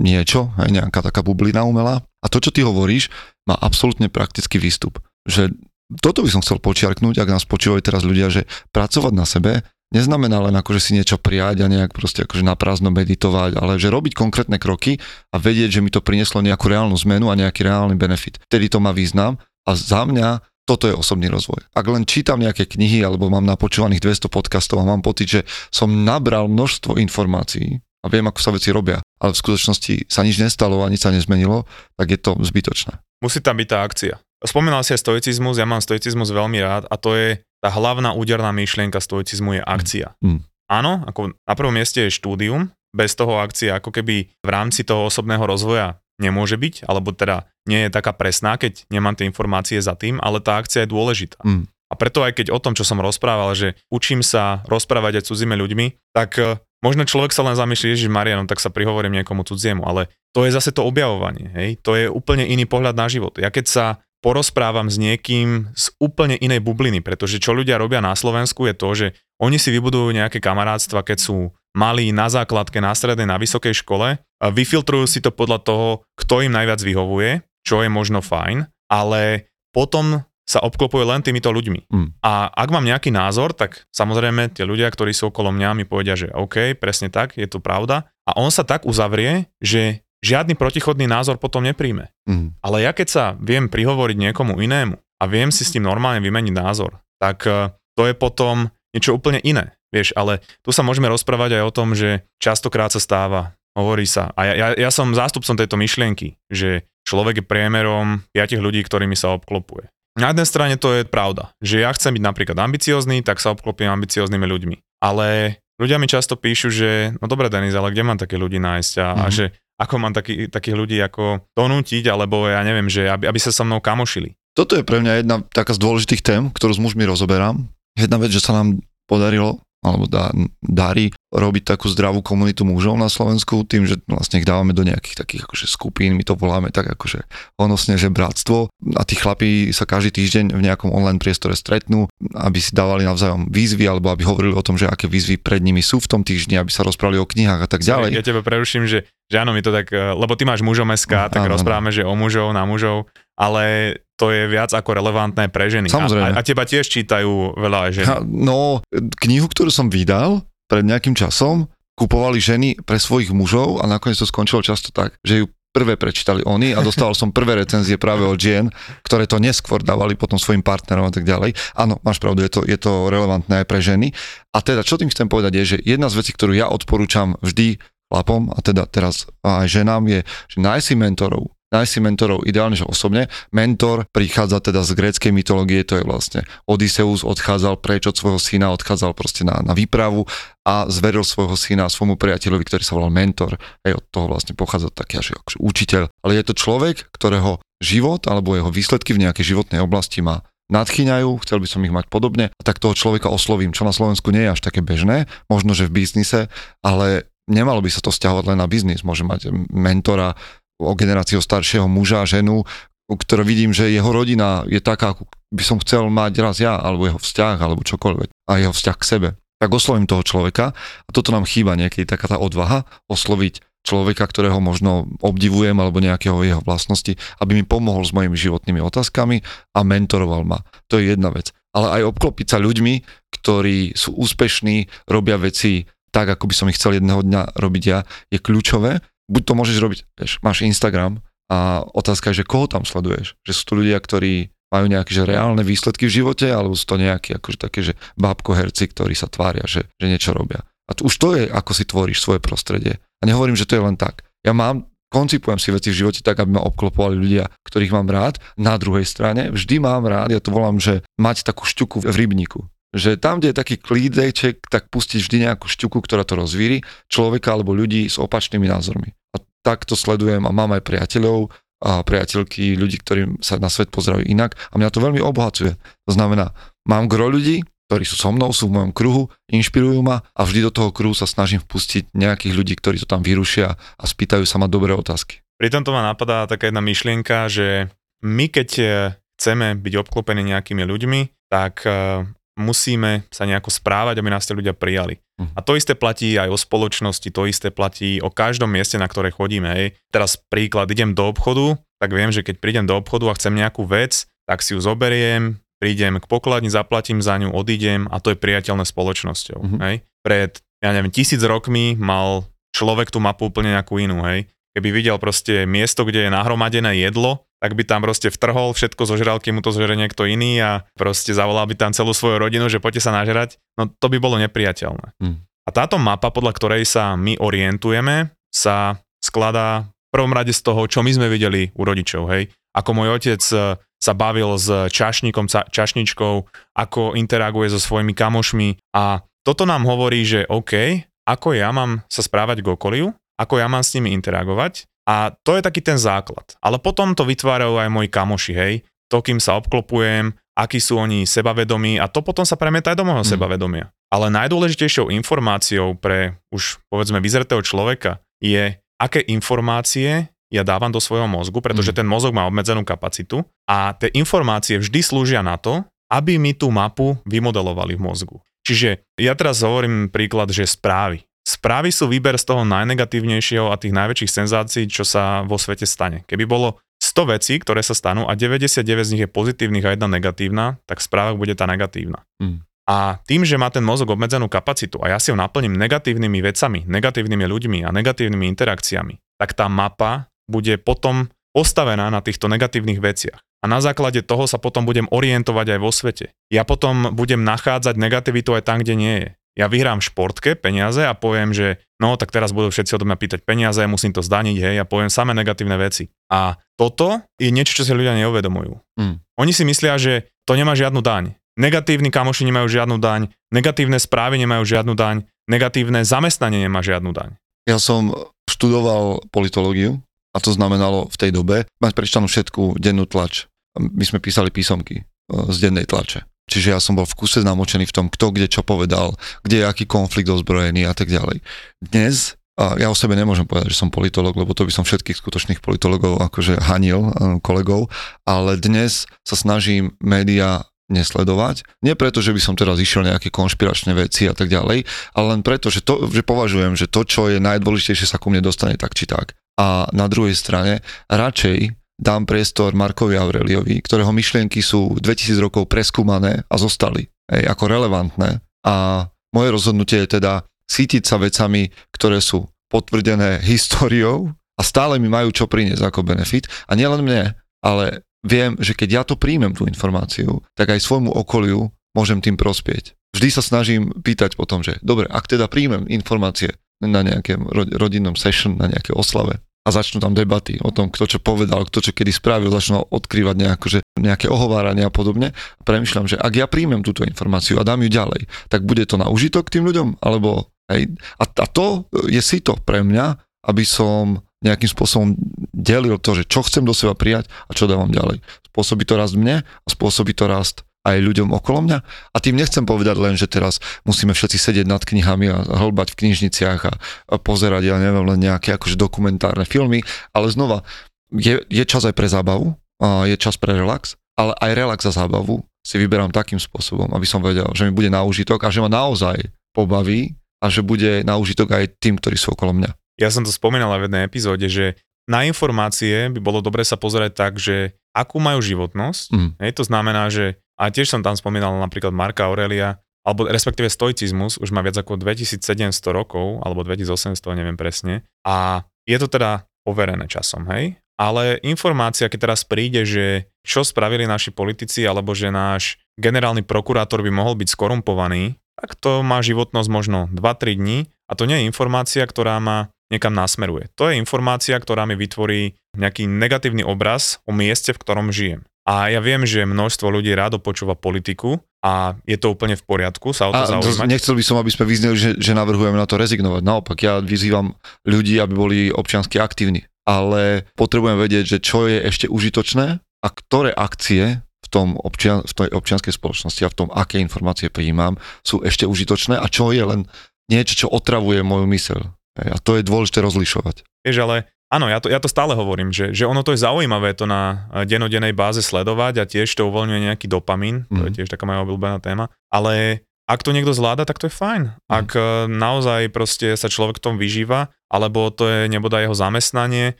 niečo, aj nejaká taká bublina umelá. A to, čo ty hovoríš, má absolútne praktický výstup. Že toto by som chcel počiarknúť, ak nás počúvajú teraz ľudia, že pracovať na sebe neznamená len akože si niečo prijať a nejak proste akože na prázdno meditovať, ale že robiť konkrétne kroky a vedieť, že mi to prinieslo nejakú reálnu zmenu a nejaký reálny benefit. Vtedy to má význam a za mňa toto je osobný rozvoj. Ak len čítam nejaké knihy alebo mám napočúvaných 200 podcastov a mám pocit, že som nabral množstvo informácií a viem, ako sa veci robia, ale v skutočnosti sa nič nestalo a nič sa nezmenilo, tak je to zbytočné. Musí tam byť tá akcia. Spomínal si aj stoicizmus, ja mám stoicizmus veľmi rád a to je tá hlavná úderná myšlienka stoicizmu je akcia. Mm. Áno, ako na prvom mieste je štúdium, bez toho akcia ako keby v rámci toho osobného rozvoja nemôže byť, alebo teda nie je taká presná, keď nemám tie informácie za tým, ale tá akcia je dôležitá. Mm. A preto aj keď o tom, čo som rozprával, že učím sa rozprávať aj cudzími ľuďmi, tak e, možno človek sa len zamýšľa, že Marianom, tak sa prihovorím niekomu cudziemu, ale to je zase to objavovanie, hej? to je úplne iný pohľad na život. Ja keď sa porozprávam s niekým z úplne inej bubliny, pretože čo ľudia robia na Slovensku je to, že oni si vybudujú nejaké kamarátstva, keď sú malí na základke, na strednej, na vysokej škole, a vyfiltrujú si to podľa toho, kto im najviac vyhovuje, čo je možno fajn, ale potom sa obklopujú len týmito ľuďmi. Mm. A ak mám nejaký názor, tak samozrejme tie ľudia, ktorí sú okolo mňa, mi povedia, že OK, presne tak, je to pravda. A on sa tak uzavrie, že žiadny protichodný názor potom nepríjme. Mm. Ale ja keď sa viem prihovoriť niekomu inému a viem si s tým normálne vymeniť názor, tak eh, to je potom niečo úplne iné. Vieš, ale tu sa môžeme rozprávať aj o tom, že častokrát sa stáva, hovorí sa, a ja, ja, ja som zástupcom tejto myšlienky, že človek je priemerom piatich ľudí, ktorými sa obklopuje. Na jednej strane to je pravda, že ja chcem byť napríklad ambiciozný, tak sa obklopím ambicioznými ľuďmi. Ale ľudia mi často píšu, že no dobre Denis, ale kde mám také ľudí nájsť a, mm-hmm. a mhm. že ako mám taký, takých ľudí ako donútiť, alebo ja neviem, že aby, aby sa so mnou kamošili. Toto je pre mňa jedna taká z dôležitých tém, ktorú s mužmi rozoberám. Jedna vec, že sa nám podarilo alebo dá, darí robiť takú zdravú komunitu mužov na Slovensku tým, že vlastne ich dávame do nejakých takých akože skupín, my to voláme tak akože honosne, že bratstvo a tí chlapí sa každý týždeň v nejakom online priestore stretnú, aby si dávali navzájom výzvy alebo aby hovorili o tom, že aké výzvy pred nimi sú v tom týždni, aby sa rozprávali o knihách a tak ďalej. Ja teba preruším, že, že áno, mi to tak, eh, lebo ty máš mužom SK, tak áno, rozprávame, áno. že o mužov, na mužov, ale to je viac ako relevantné pre ženy. Samozrejme. A, a teba tiež čítajú veľa ženy. No, knihu, ktorú som vydal pred nejakým časom, kupovali ženy pre svojich mužov a nakoniec to skončilo často tak, že ju prvé prečítali oni a dostal som prvé recenzie práve od žien, ktoré to neskôr dávali potom svojim partnerom a tak ďalej. Áno, máš pravdu, je to, je to relevantné aj pre ženy. A teda, čo tým chcem povedať je, že jedna z vecí, ktorú ja odporúčam vždy chlapom, a teda teraz aj ženám, je, že nájsť si mentorov, nájsť si mentorov ideálne, že osobne. Mentor prichádza teda z gréckej mytológie, to je vlastne Odysseus odchádzal preč od svojho syna, odchádzal proste na, na výpravu a zveril svojho syna svojmu priateľovi, ktorý sa volal mentor. Aj od toho vlastne pochádza taký až akože učiteľ. Ale je to človek, ktorého život alebo jeho výsledky v nejakej životnej oblasti má nadchýňajú, chcel by som ich mať podobne, a tak toho človeka oslovím, čo na Slovensku nie je až také bežné, možno, že v biznise, ale nemalo by sa to stiahovať len na biznis, môže mať mentora o generáciu staršieho muža, ženu, ktoré vidím, že jeho rodina je taká, ako by som chcel mať raz ja, alebo jeho vzťah, alebo čokoľvek, a jeho vzťah k sebe. Tak oslovím toho človeka a toto nám chýba niekedy taká tá odvaha osloviť človeka, ktorého možno obdivujem alebo nejakého jeho vlastnosti, aby mi pomohol s mojimi životnými otázkami a mentoroval ma. To je jedna vec. Ale aj obklopiť sa ľuďmi, ktorí sú úspešní, robia veci tak, ako by som ich chcel jedného dňa robiť ja, je kľúčové buď to môžeš robiť, vieš, máš Instagram a otázka je, že koho tam sleduješ. Že sú to ľudia, ktorí majú nejaké že reálne výsledky v živote, alebo sú to nejaké akože také, že herci, ktorí sa tvária, že, že niečo robia. A to, už to je, ako si tvoríš svoje prostredie. A nehovorím, že to je len tak. Ja mám, koncipujem si veci v živote tak, aby ma obklopovali ľudia, ktorých mám rád. Na druhej strane vždy mám rád, ja to volám, že mať takú šťuku v rybníku že tam, kde je taký klídeček, tak pustiť vždy nejakú šťuku, ktorá to rozvíri, človeka alebo ľudí s opačnými názormi. A takto sledujem a mám aj priateľov a priateľky, ľudí, ktorí sa na svet pozerajú inak a mňa to veľmi obohacuje. To znamená, mám gro ľudí, ktorí sú so mnou, sú v mojom kruhu, inšpirujú ma a vždy do toho kruhu sa snažím vpustiť nejakých ľudí, ktorí to tam vyrušia a spýtajú sa ma dobré otázky. Pri tomto ma napadá taká jedna myšlienka, že my keď eh, chceme byť obklopení nejakými ľuďmi, tak eh, musíme sa nejako správať, aby nás tie ľudia prijali. Uh-huh. A to isté platí aj o spoločnosti, to isté platí o každom mieste, na ktoré chodíme. Hej. Teraz príklad, idem do obchodu, tak viem, že keď prídem do obchodu a chcem nejakú vec, tak si ju zoberiem, prídem k pokladni, zaplatím za ňu, odídem a to je priateľné spoločnosťou. Uh-huh. Hej. Pred, ja neviem, tisíc rokmi mal človek tú mapu úplne nejakú inú, hej. Keby videl proste miesto, kde je nahromadené jedlo, tak by tam proste vtrhol, všetko zožral, kým mu to zožere niekto iný a proste zavolal by tam celú svoju rodinu, že poďte sa nažrať, no to by bolo nepriateľné. Hmm. A táto mapa, podľa ktorej sa my orientujeme, sa skladá v prvom rade z toho, čo my sme videli u rodičov, hej. Ako môj otec e, sa bavil s čašníkom, čašničkou, ako interaguje so svojimi kamošmi a toto nám hovorí, že OK, ako ja mám sa správať k okoliu, ako ja mám s nimi interagovať a to je taký ten základ. Ale potom to vytvárajú aj moji kamoši, hej, to, kým sa obklopujem, akí sú oni sebavedomí a to potom sa premieta aj do môjho mm. sebavedomia. Ale najdôležitejšou informáciou pre už povedzme vyzretého človeka je, aké informácie ja dávam do svojho mozgu, pretože mm. ten mozog má obmedzenú kapacitu a tie informácie vždy slúžia na to, aby mi tú mapu vymodelovali v mozgu. Čiže ja teraz hovorím príklad, že správy. Správy sú výber z toho najnegatívnejšieho a tých najväčších senzácií, čo sa vo svete stane. Keby bolo 100 vecí, ktoré sa stanú a 99 z nich je pozitívnych a jedna negatívna, tak v správach bude tá negatívna. Mm. A tým, že má ten mozog obmedzenú kapacitu a ja si ho naplním negatívnymi vecami, negatívnymi ľuďmi a negatívnymi interakciami, tak tá mapa bude potom postavená na týchto negatívnych veciach. A na základe toho sa potom budem orientovať aj vo svete. Ja potom budem nachádzať negativitu aj tam, kde nie je ja vyhrám športke peniaze a poviem, že no tak teraz budú všetci od mňa pýtať peniaze, musím to zdaniť, hej, a poviem samé negatívne veci. A toto je niečo, čo si ľudia neuvedomujú. Mm. Oni si myslia, že to nemá žiadnu daň. Negatívni kamoši nemajú žiadnu daň, negatívne správy nemajú žiadnu daň, negatívne zamestnanie nemá žiadnu daň. Ja som študoval politológiu a to znamenalo v tej dobe mať prečítanú všetku dennú tlač. My sme písali písomky e, z dennej tlače. Čiže ja som bol v kuse namočený v tom, kto kde čo povedal, kde je aký konflikt ozbrojený a tak ďalej. Dnes a ja o sebe nemôžem povedať, že som politolog, lebo to by som všetkých skutočných politologov akože hanil e, kolegov, ale dnes sa snažím médiá nesledovať. Nie preto, že by som teraz išiel nejaké konšpiračné veci a tak ďalej, ale len preto, že, to, že považujem, že to, čo je najdôležitejšie, sa ku mne dostane tak či tak. A na druhej strane radšej dám priestor Markovi Aureliovi, ktorého myšlienky sú 2000 rokov preskúmané a zostali hej, ako relevantné. A moje rozhodnutie je teda sítiť sa vecami, ktoré sú potvrdené históriou a stále mi majú čo priniesť ako benefit. A nielen mne, ale viem, že keď ja to príjmem tú informáciu, tak aj svojmu okoliu môžem tým prospieť. Vždy sa snažím pýtať potom, že dobre, ak teda príjmem informácie na nejakém rodinnom session, na nejaké oslave, a začnú tam debaty o tom, kto čo povedal, kto čo kedy spravil, začnú odkrývať nejako, že nejaké ohovárania a podobne. Premýšľam, že ak ja príjmem túto informáciu a dám ju ďalej, tak bude to na užitok tým ľuďom, alebo hej, a, a to je si to pre mňa, aby som nejakým spôsobom delil to, že čo chcem do seba prijať a čo dávam ďalej. Spôsobí to rast mne a spôsobí to rast aj ľuďom okolo mňa. A tým nechcem povedať len, že teraz musíme všetci sedieť nad knihami a hlbať v knižniciach a, a pozerať, ja neviem, len nejaké akože dokumentárne filmy, ale znova, je, je čas aj pre zábavu, a je čas pre relax, ale aj relax a zábavu si vyberám takým spôsobom, aby som vedel, že mi bude na užitok a že ma naozaj pobaví a že bude na užitok aj tým, ktorí sú okolo mňa. Ja som to spomínal v jednej epizóde, že na informácie by bolo dobre sa pozerať tak, že akú majú životnosť. Mm. Hej, to znamená, že a tiež som tam spomínal napríklad Marka Aurelia, alebo respektíve stoicizmus už má viac ako 2700 rokov, alebo 2800, neviem presne. A je to teda overené časom, hej? Ale informácia, keď teraz príde, že čo spravili naši politici, alebo že náš generálny prokurátor by mohol byť skorumpovaný, tak to má životnosť možno 2-3 dní a to nie je informácia, ktorá ma niekam nasmeruje. To je informácia, ktorá mi vytvorí nejaký negatívny obraz o mieste, v ktorom žijem. A ja viem, že množstvo ľudí rádo počúva politiku a je to úplne v poriadku sa o to a zaujímať. nechcel by som, aby sme vyzneli, že, že navrhujeme na to rezignovať. Naopak, ja vyzývam ľudí, aby boli občiansky aktívni. Ale potrebujem vedieť, že čo je ešte užitočné a ktoré akcie v, tom občian, v tej občianskej spoločnosti a v tom, aké informácie prijímam, sú ešte užitočné a čo je len niečo, čo otravuje moju myseľ. A to je dôležité rozlišovať. Vieš, ale áno, ja to, ja to stále hovorím, že, že ono to je zaujímavé to na denodenej báze sledovať a tiež to uvoľňuje nejaký dopamín, mm. to je mhm. tiež taká moja obľúbená téma, ale ak to niekto zvláda, tak to je fajn. Mm. Ak e, naozaj proste sa človek tom vyžíva, alebo to je nebodaj jeho zamestnanie,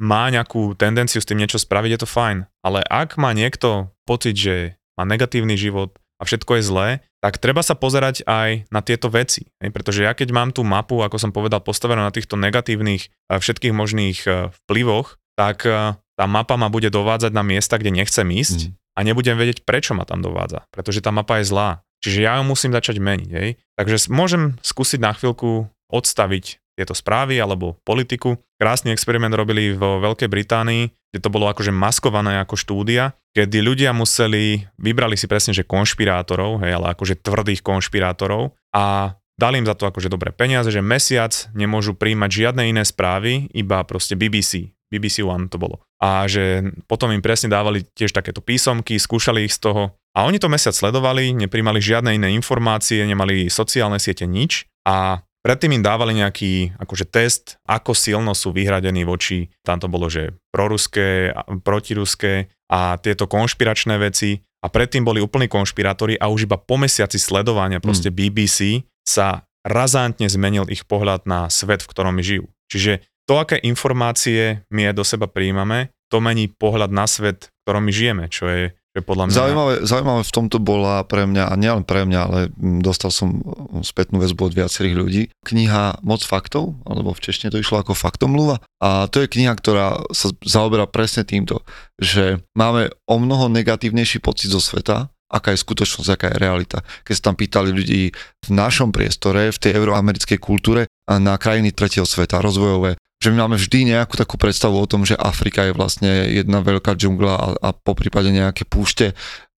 má nejakú tendenciu s tým niečo spraviť, je to fajn. Ale ak má niekto pocit, že má negatívny život a všetko je zlé, tak treba sa pozerať aj na tieto veci. Pretože ja keď mám tú mapu, ako som povedal, postavenú na týchto negatívnych eh, všetkých možných eh, vplyvoch, tak eh, tá mapa ma bude dovádzať na miesta, kde nechcem ísť mm. a nebudem vedieť, prečo ma tam dovádza. Pretože tá mapa je zlá. Čiže ja ju musím začať meniť. Hej? Takže môžem skúsiť na chvíľku odstaviť tieto správy alebo politiku. Krásny experiment robili vo Veľkej Británii, kde to bolo akože maskované ako štúdia, kedy ľudia museli, vybrali si presne, že konšpirátorov, hej, ale akože tvrdých konšpirátorov a dali im za to akože dobré peniaze, že mesiac nemôžu príjmať žiadne iné správy, iba proste BBC, BBC One to bolo. A že potom im presne dávali tiež takéto písomky, skúšali ich z toho a oni to mesiac sledovali, nepríjmali žiadne iné informácie, nemali sociálne siete nič a Predtým im dávali nejaký akože test, ako silno sú vyhradení voči, tam to bolo, že proruské, protiruské a tieto konšpiračné veci a predtým boli úplní konšpirátori a už iba po mesiaci sledovania proste mm. BBC sa razantne zmenil ich pohľad na svet, v ktorom žijú. Čiže to, aké informácie my do seba príjmame, to mení pohľad na svet, v ktorom my žijeme, čo je je podľa mňa... Zaujímavé, zaujímavé v tomto bola pre mňa, a nielen pre mňa, ale dostal som spätnú väzbu od viacerých ľudí, kniha Moc faktov, alebo v češtine to išlo ako faktomluva. A to je kniha, ktorá sa zaoberá presne týmto, že máme o mnoho negatívnejší pocit zo sveta, aká je skutočnosť, aká je realita. Keď sa tam pýtali ľudí v našom priestore, v tej euroamerickej kultúre, na krajiny tretieho sveta, rozvojové, že my máme vždy nejakú takú predstavu o tom, že Afrika je vlastne jedna veľká džungla a, a po prípade nejaké púšte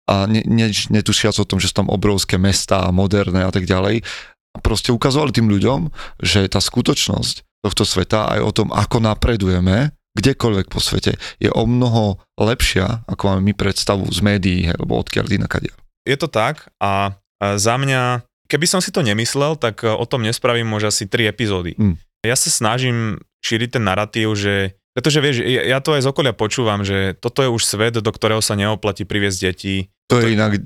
a ne, ne, netušiac o tom, že sú tam obrovské mesta a moderné a tak ďalej. A proste ukazovali tým ľuďom, že tá skutočnosť tohto sveta aj o tom, ako napredujeme, kdekoľvek po svete, je o mnoho lepšia, ako máme my predstavu z médií, alebo odkiaľ inakadiaľ. Je to tak a za mňa, keby som si to nemyslel, tak o tom nespravím možno asi tri epizódy. Mm. Ja sa snažím šíriť ten narratív, že pretože vieš, ja to aj z okolia počúvam, že toto je už svet, do ktorého sa neoplatí priviesť deti. To je inak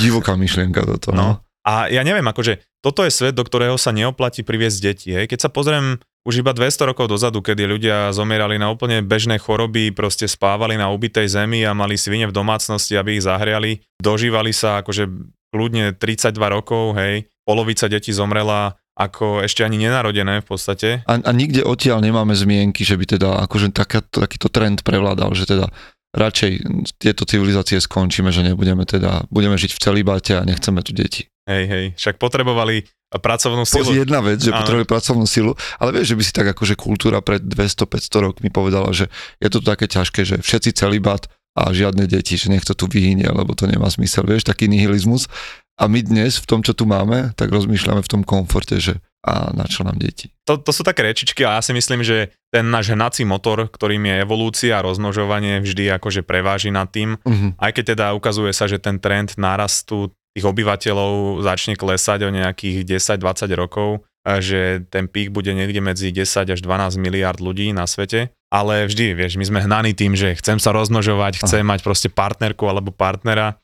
divoká myšlienka toto. No. no. A ja neviem, akože toto je svet, do ktorého sa neoplatí priviesť deti. Hej. Keď sa pozriem už iba 200 rokov dozadu, kedy ľudia zomierali na úplne bežné choroby, proste spávali na ubitej zemi a mali svine v domácnosti, aby ich zahriali, dožívali sa akože kľudne 32 rokov, hej, polovica detí zomrela ako ešte ani nenarodené v podstate. A, a nikde odtiaľ nemáme zmienky, že by teda akože taká, takýto trend prevládal, že teda radšej tieto civilizácie skončíme, že nebudeme teda, budeme žiť v celibáte a nechceme tu deti. Hej, hej, však potrebovali pracovnú silu. Jedna vec, že potrebovali pracovnú silu, ale vieš, že by si tak akože kultúra pred 200-500 rokmi povedala, že je to také ťažké, že všetci celibát a žiadne deti, že nech to tu vyhynie, lebo to nemá zmysel, vieš, taký nihilizmus. A my dnes v tom, čo tu máme, tak rozmýšľame v tom komforte, že a na čo nám deti. To, to sú také rečičky a ja si myslím, že ten náš hnací motor, ktorým je evolúcia a rozmnožovanie, vždy akože preváži nad tým. Uh-huh. Aj keď teda ukazuje sa, že ten trend nárastu tých obyvateľov začne klesať o nejakých 10-20 rokov, že ten pík bude niekde medzi 10 až 12 miliard ľudí na svete. Ale vždy, vieš, my sme hnaní tým, že chcem sa rozmnožovať, chcem mať proste partnerku alebo partnera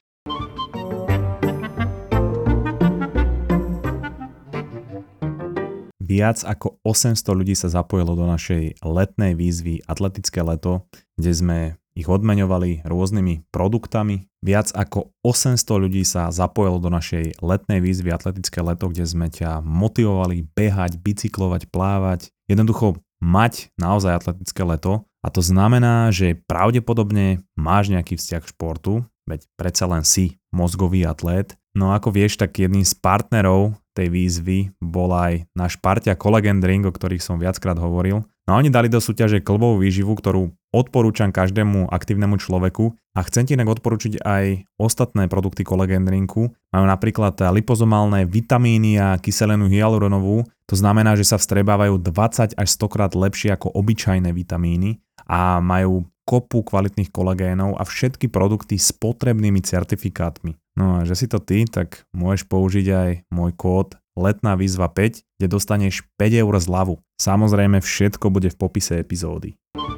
Viac ako 800 ľudí sa zapojilo do našej letnej výzvy Atletické leto, kde sme ich odmeňovali rôznymi produktami. Viac ako 800 ľudí sa zapojilo do našej letnej výzvy Atletické leto, kde sme ťa motivovali behať, bicyklovať, plávať, jednoducho mať naozaj atletické leto. A to znamená, že pravdepodobne máš nejaký vzťah k športu, veď predsa len si mozgový atlét. No ako vieš, tak jedným z partnerov tej výzvy bol aj náš partia Collagen Drink, o ktorých som viackrát hovoril. No a oni dali do súťaže klbovú výživu, ktorú odporúčam každému aktívnemu človeku a chcem ti inak odporučiť aj ostatné produkty Collagen Drinku. Majú napríklad lipozomálne vitamíny a kyselinu hyaluronovú, to znamená, že sa vstrebávajú 20 až 100 krát lepšie ako obyčajné vitamíny a majú kopu kvalitných kolagénov a všetky produkty s potrebnými certifikátmi. No a že si to ty, tak môžeš použiť aj môj kód letná výzva 5, kde dostaneš 5 eur zľavu. Samozrejme všetko bude v popise epizódy. <laughs>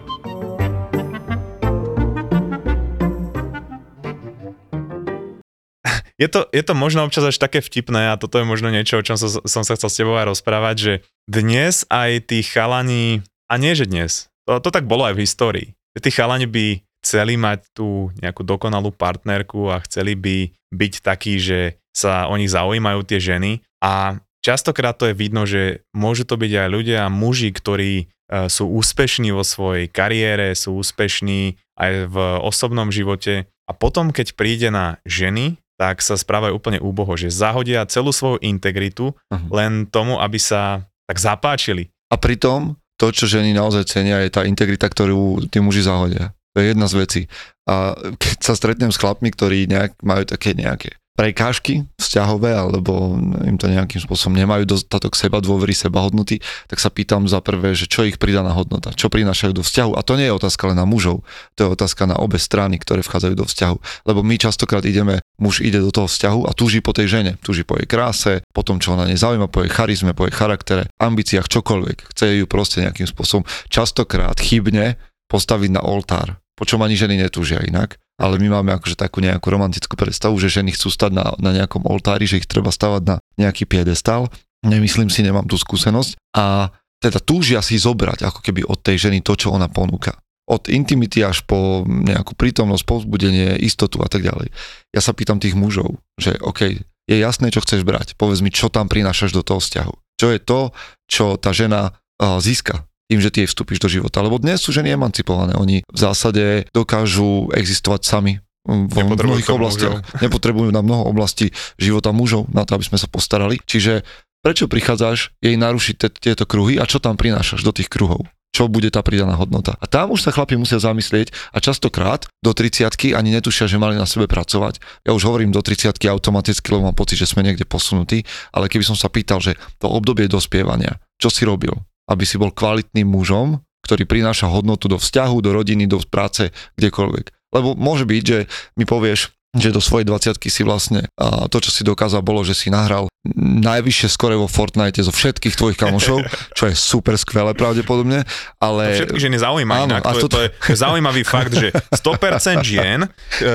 Je to, je to možno občas až také vtipné a toto je možno niečo, o čom som, som sa chcel s tebou aj rozprávať, že dnes aj tí chalani, a nie že dnes, to, to tak bolo aj v histórii, že tí chalani by chceli mať tú nejakú dokonalú partnerku a chceli by byť takí, že sa o nich zaujímajú tie ženy a častokrát to je vidno, že môžu to byť aj ľudia, muži, ktorí e, sú úspešní vo svojej kariére, sú úspešní aj v osobnom živote a potom, keď príde na ženy, tak sa správajú úplne úboho, že zahodia celú svoju integritu uh-huh. len tomu, aby sa tak zapáčili. A pritom to, čo ženy naozaj cenia, je tá integrita, ktorú tí muži zahodia. To je jedna z vecí. A keď sa stretnem s chlapmi, ktorí nejak, majú také nejaké prekážky vzťahové, alebo im to nejakým spôsobom nemajú dostatok seba dôvery, seba hodnoty, tak sa pýtam za prvé, že čo ich pridaná hodnota, čo prinášajú do vzťahu. A to nie je otázka len na mužov, to je otázka na obe strany, ktoré vchádzajú do vzťahu. Lebo my častokrát ideme, muž ide do toho vzťahu a túži po tej žene, túži po jej kráse, po tom, čo ona nezaujíma, po jej charizme, po jej charaktere, ambíciách, čokoľvek. Chce ju proste nejakým spôsobom častokrát chybne postaviť na oltár, po čom ani ženy netúžia inak ale my máme akože takú nejakú romantickú predstavu, že ženy chcú stať na, na nejakom oltári, že ich treba stavať na nejaký piedestal. Nemyslím si, nemám tú skúsenosť. A teda túžia si zobrať ako keby od tej ženy to, čo ona ponúka. Od intimity až po nejakú prítomnosť, povzbudenie, istotu a tak ďalej. Ja sa pýtam tých mužov, že OK, je jasné, čo chceš brať. Povedz mi, čo tam prinášaš do toho vzťahu. Čo je to, čo tá žena uh, získa tým, že ty jej vstúpiš do života. Lebo dnes sú ženy emancipované. Oni v zásade dokážu existovať sami v mnohých oblastiach. Mužov. Nepotrebujú na mnoho oblastí života mužov na to, aby sme sa postarali. Čiže prečo prichádzaš jej narušiť te, tieto kruhy a čo tam prinášaš do tých kruhov? Čo bude tá pridaná hodnota? A tam už sa chlapi musia zamyslieť a častokrát do 30 ani netušia, že mali na sebe pracovať. Ja už hovorím do 30 automaticky, lebo mám pocit, že sme niekde posunutí, ale keby som sa pýtal, že to obdobie dospievania, čo si robil? aby si bol kvalitným mužom, ktorý prináša hodnotu do vzťahu, do rodiny, do práce, kdekoľvek. Lebo môže byť, že mi povieš, že do svojej 20 si vlastne a to, čo si dokázal, bolo, že si nahral najvyššie skore vo Fortnite zo všetkých tvojich kamošov, <laughs> čo je super skvelé pravdepodobne, ale... To všetky ženy zaujíma áno, inak, to, to, to je zaujímavý <laughs> fakt, že 100% žien, e,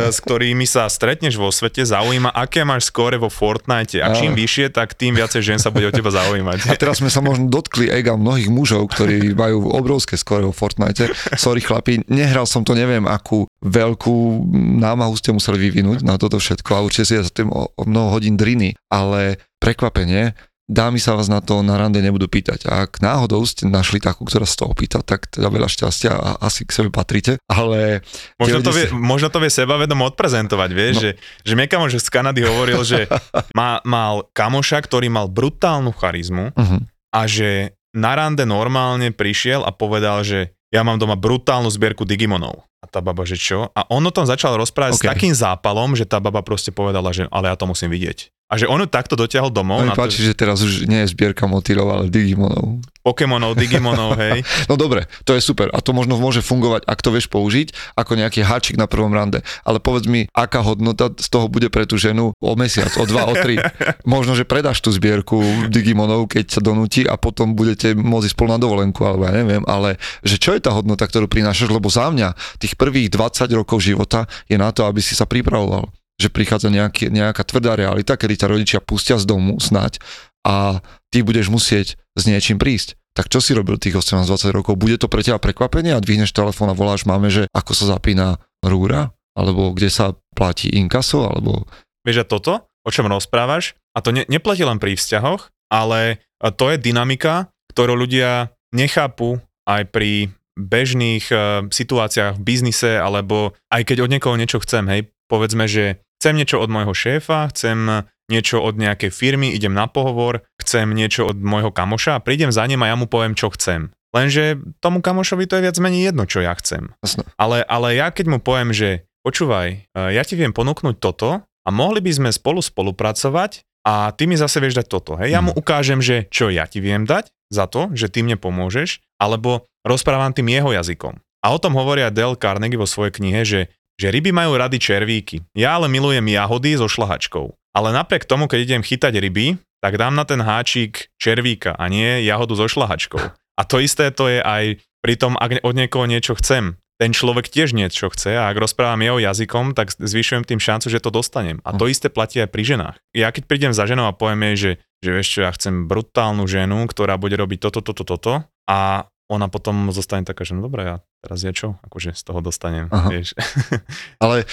s ktorými sa stretneš vo svete, zaujíma, aké máš skore vo Fortnite a čím vyššie, tak tým viacej žien sa bude o teba zaujímať. A teraz sme sa možno dotkli ega mnohých mužov, ktorí majú obrovské skore vo Fortnite. Sorry chlapi, nehral som to, neviem, akú veľkú námahu ste museli vyvinúť na toto všetko a určite si ja za tým o, o mnoho hodín driny, ale prekvapenie, dámy sa vás na to na rande nebudú pýtať. A ak náhodou ste našli takú, ktorá sa to opýta, tak teda veľa šťastia a asi k sebe patríte, ale... Možno to vie, možno to vie sebavedom odprezentovať, vieš, no. že, že mne kamoš z Kanady hovoril, že <laughs> má, mal kamoša, ktorý mal brutálnu charizmu uh-huh. a že na rande normálne prišiel a povedal, že ja mám doma brutálnu zbierku Digimonov. A tá baba, že čo? A on o tom začal rozprávať okay. s takým zápalom, že tá baba proste povedala, že ale ja to musím vidieť. A že on ju takto dotiahol domov. No, páči, to... že teraz už nie je zbierka motýlov, ale Digimonov. Pokémonov, Digimonov, hej. <laughs> no dobre, to je super. A to možno môže fungovať, ak to vieš použiť, ako nejaký háčik na prvom rande. Ale povedz mi, aká hodnota z toho bude pre tú ženu o mesiac, o dva, o tri. <laughs> možno, že predáš tú zbierku Digimonov, keď sa donúti a potom budete môcť spolu na dovolenku, alebo ja neviem. Ale že čo je tá hodnota, ktorú prinášaš? Lebo za mňa tých prvých 20 rokov života je na to, aby si sa pripravoval že prichádza nejaký, nejaká tvrdá realita, kedy ťa rodičia pustia z domu snať a ty budeš musieť s niečím prísť. Tak čo si robil tých 18-20 rokov? Bude to pre teba prekvapenie a dvihneš telefón a voláš máme, že ako sa zapína rúra? Alebo kde sa platí inkaso? Alebo... Vieš a toto, o čom rozprávaš, a to ne, neplatí len pri vzťahoch, ale to je dynamika, ktorú ľudia nechápu aj pri bežných uh, situáciách v biznise, alebo aj keď od niekoho niečo chcem, hej, povedzme, že chcem niečo od môjho šéfa, chcem niečo od nejakej firmy, idem na pohovor, chcem niečo od môjho kamoša a prídem za ním a ja mu poviem, čo chcem. Lenže tomu kamošovi to je viac menej jedno, čo ja chcem. Jasne. Ale, ale ja keď mu poviem, že počúvaj, e, ja ti viem ponúknuť toto a mohli by sme spolu spolupracovať a ty mi zase vieš dať toto. Hej? Ja mu Mhm. ukážem, že čo ja ti viem dať za to, že ty mne pomôžeš, alebo rozprávam tým jeho jazykom. A o tom hovoria Dale Carnegie vo svojej knihe, že, že ryby majú rady červíky. Ja ale milujem jahody so šlahačkou. Ale napriek tomu, keď idem chytať ryby, tak dám na ten háčik červíka a nie jahodu so šlahačkou. A to isté to je aj pri tom, ak od niekoho niečo chcem. Ten človek tiež niečo chce a ak rozprávam jeho jazykom, tak zvyšujem tým šancu, že to dostanem. A to isté platí aj pri ženách. Ja keď prídem za ženou a poviem jej, že, že vieš čo, ja chcem brutálnu ženu, ktorá bude robiť toto, toto, toto a ona potom zostane taká, že no dobré, ja teraz je čo, akože z toho dostanem, Aha. vieš. <laughs> Ale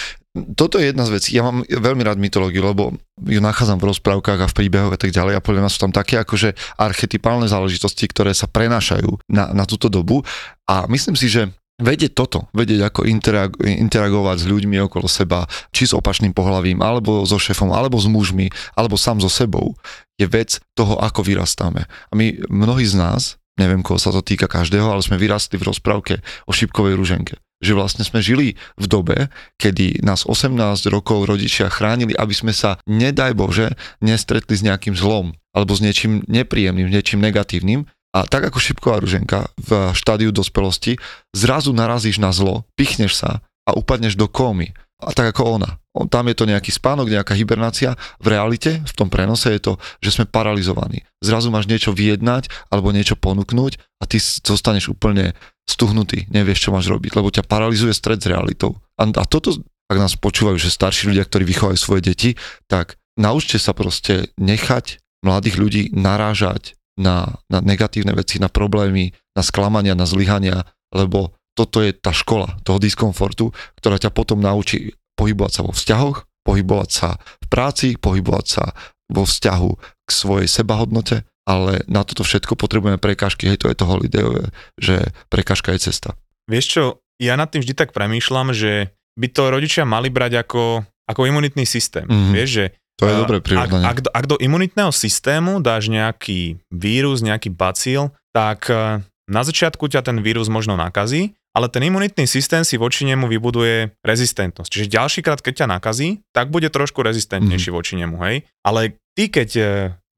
toto je jedna z vecí. Ja mám veľmi rád mytológiu, lebo ju nachádzam v rozprávkach a v príbehoch a tak ďalej a podľa mňa sú tam také akože archetypálne záležitosti, ktoré sa prenášajú na, na túto dobu a myslím si, že vedieť toto, vedieť ako interag- interagovať s ľuďmi okolo seba, či s opačným pohľavím, alebo so šefom, alebo s mužmi, alebo sám so sebou, je vec toho, ako vyrastáme. A my, mnohí z nás, neviem, koho sa to týka každého, ale sme vyrastli v rozprávke o šipkovej ruženke. Že vlastne sme žili v dobe, kedy nás 18 rokov rodičia chránili, aby sme sa, nedaj Bože, nestretli s nejakým zlom, alebo s niečím nepríjemným, s niečím negatívnym. A tak ako šipková ruženka v štádiu dospelosti, zrazu narazíš na zlo, pichneš sa a upadneš do kómy. A tak ako ona. Tam je to nejaký spánok, nejaká hibernácia. V realite, v tom prenose je to, že sme paralizovaní. Zrazu máš niečo vyjednať alebo niečo ponúknuť a ty zostaneš úplne stuhnutý, nevieš, čo máš robiť, lebo ťa paralizuje stred s realitou. A, a toto, ak nás počúvajú, že starší ľudia, ktorí vychovajú svoje deti, tak naučte sa proste nechať mladých ľudí narážať na, na negatívne veci, na problémy, na sklamania, na zlyhania, lebo toto je tá škola toho diskomfortu, ktorá ťa potom naučí pohybovať sa vo vzťahoch, pohybovať sa v práci, pohybovať sa vo vzťahu k svojej sebahodnote, ale na toto všetko potrebujeme prekážky, hej, to je to holidayové, že prekážka je cesta. Vieš čo, ja nad tým vždy tak premýšľam, že by to rodičia mali brať ako, ako imunitný systém. Mhm. Vieš, že To je dobré ak, prirovnanie. ak, do, ak do imunitného systému dáš nejaký vírus, nejaký bacil, tak e, na začiatku ťa ten vírus možno nakazí, ale ten imunitný systém si voči nemu vybuduje rezistentnosť. Čiže ďalší krát, keď ťa nakazí, tak bude trošku rezistentnejší voči nemu, hej. Ale ty, keď e,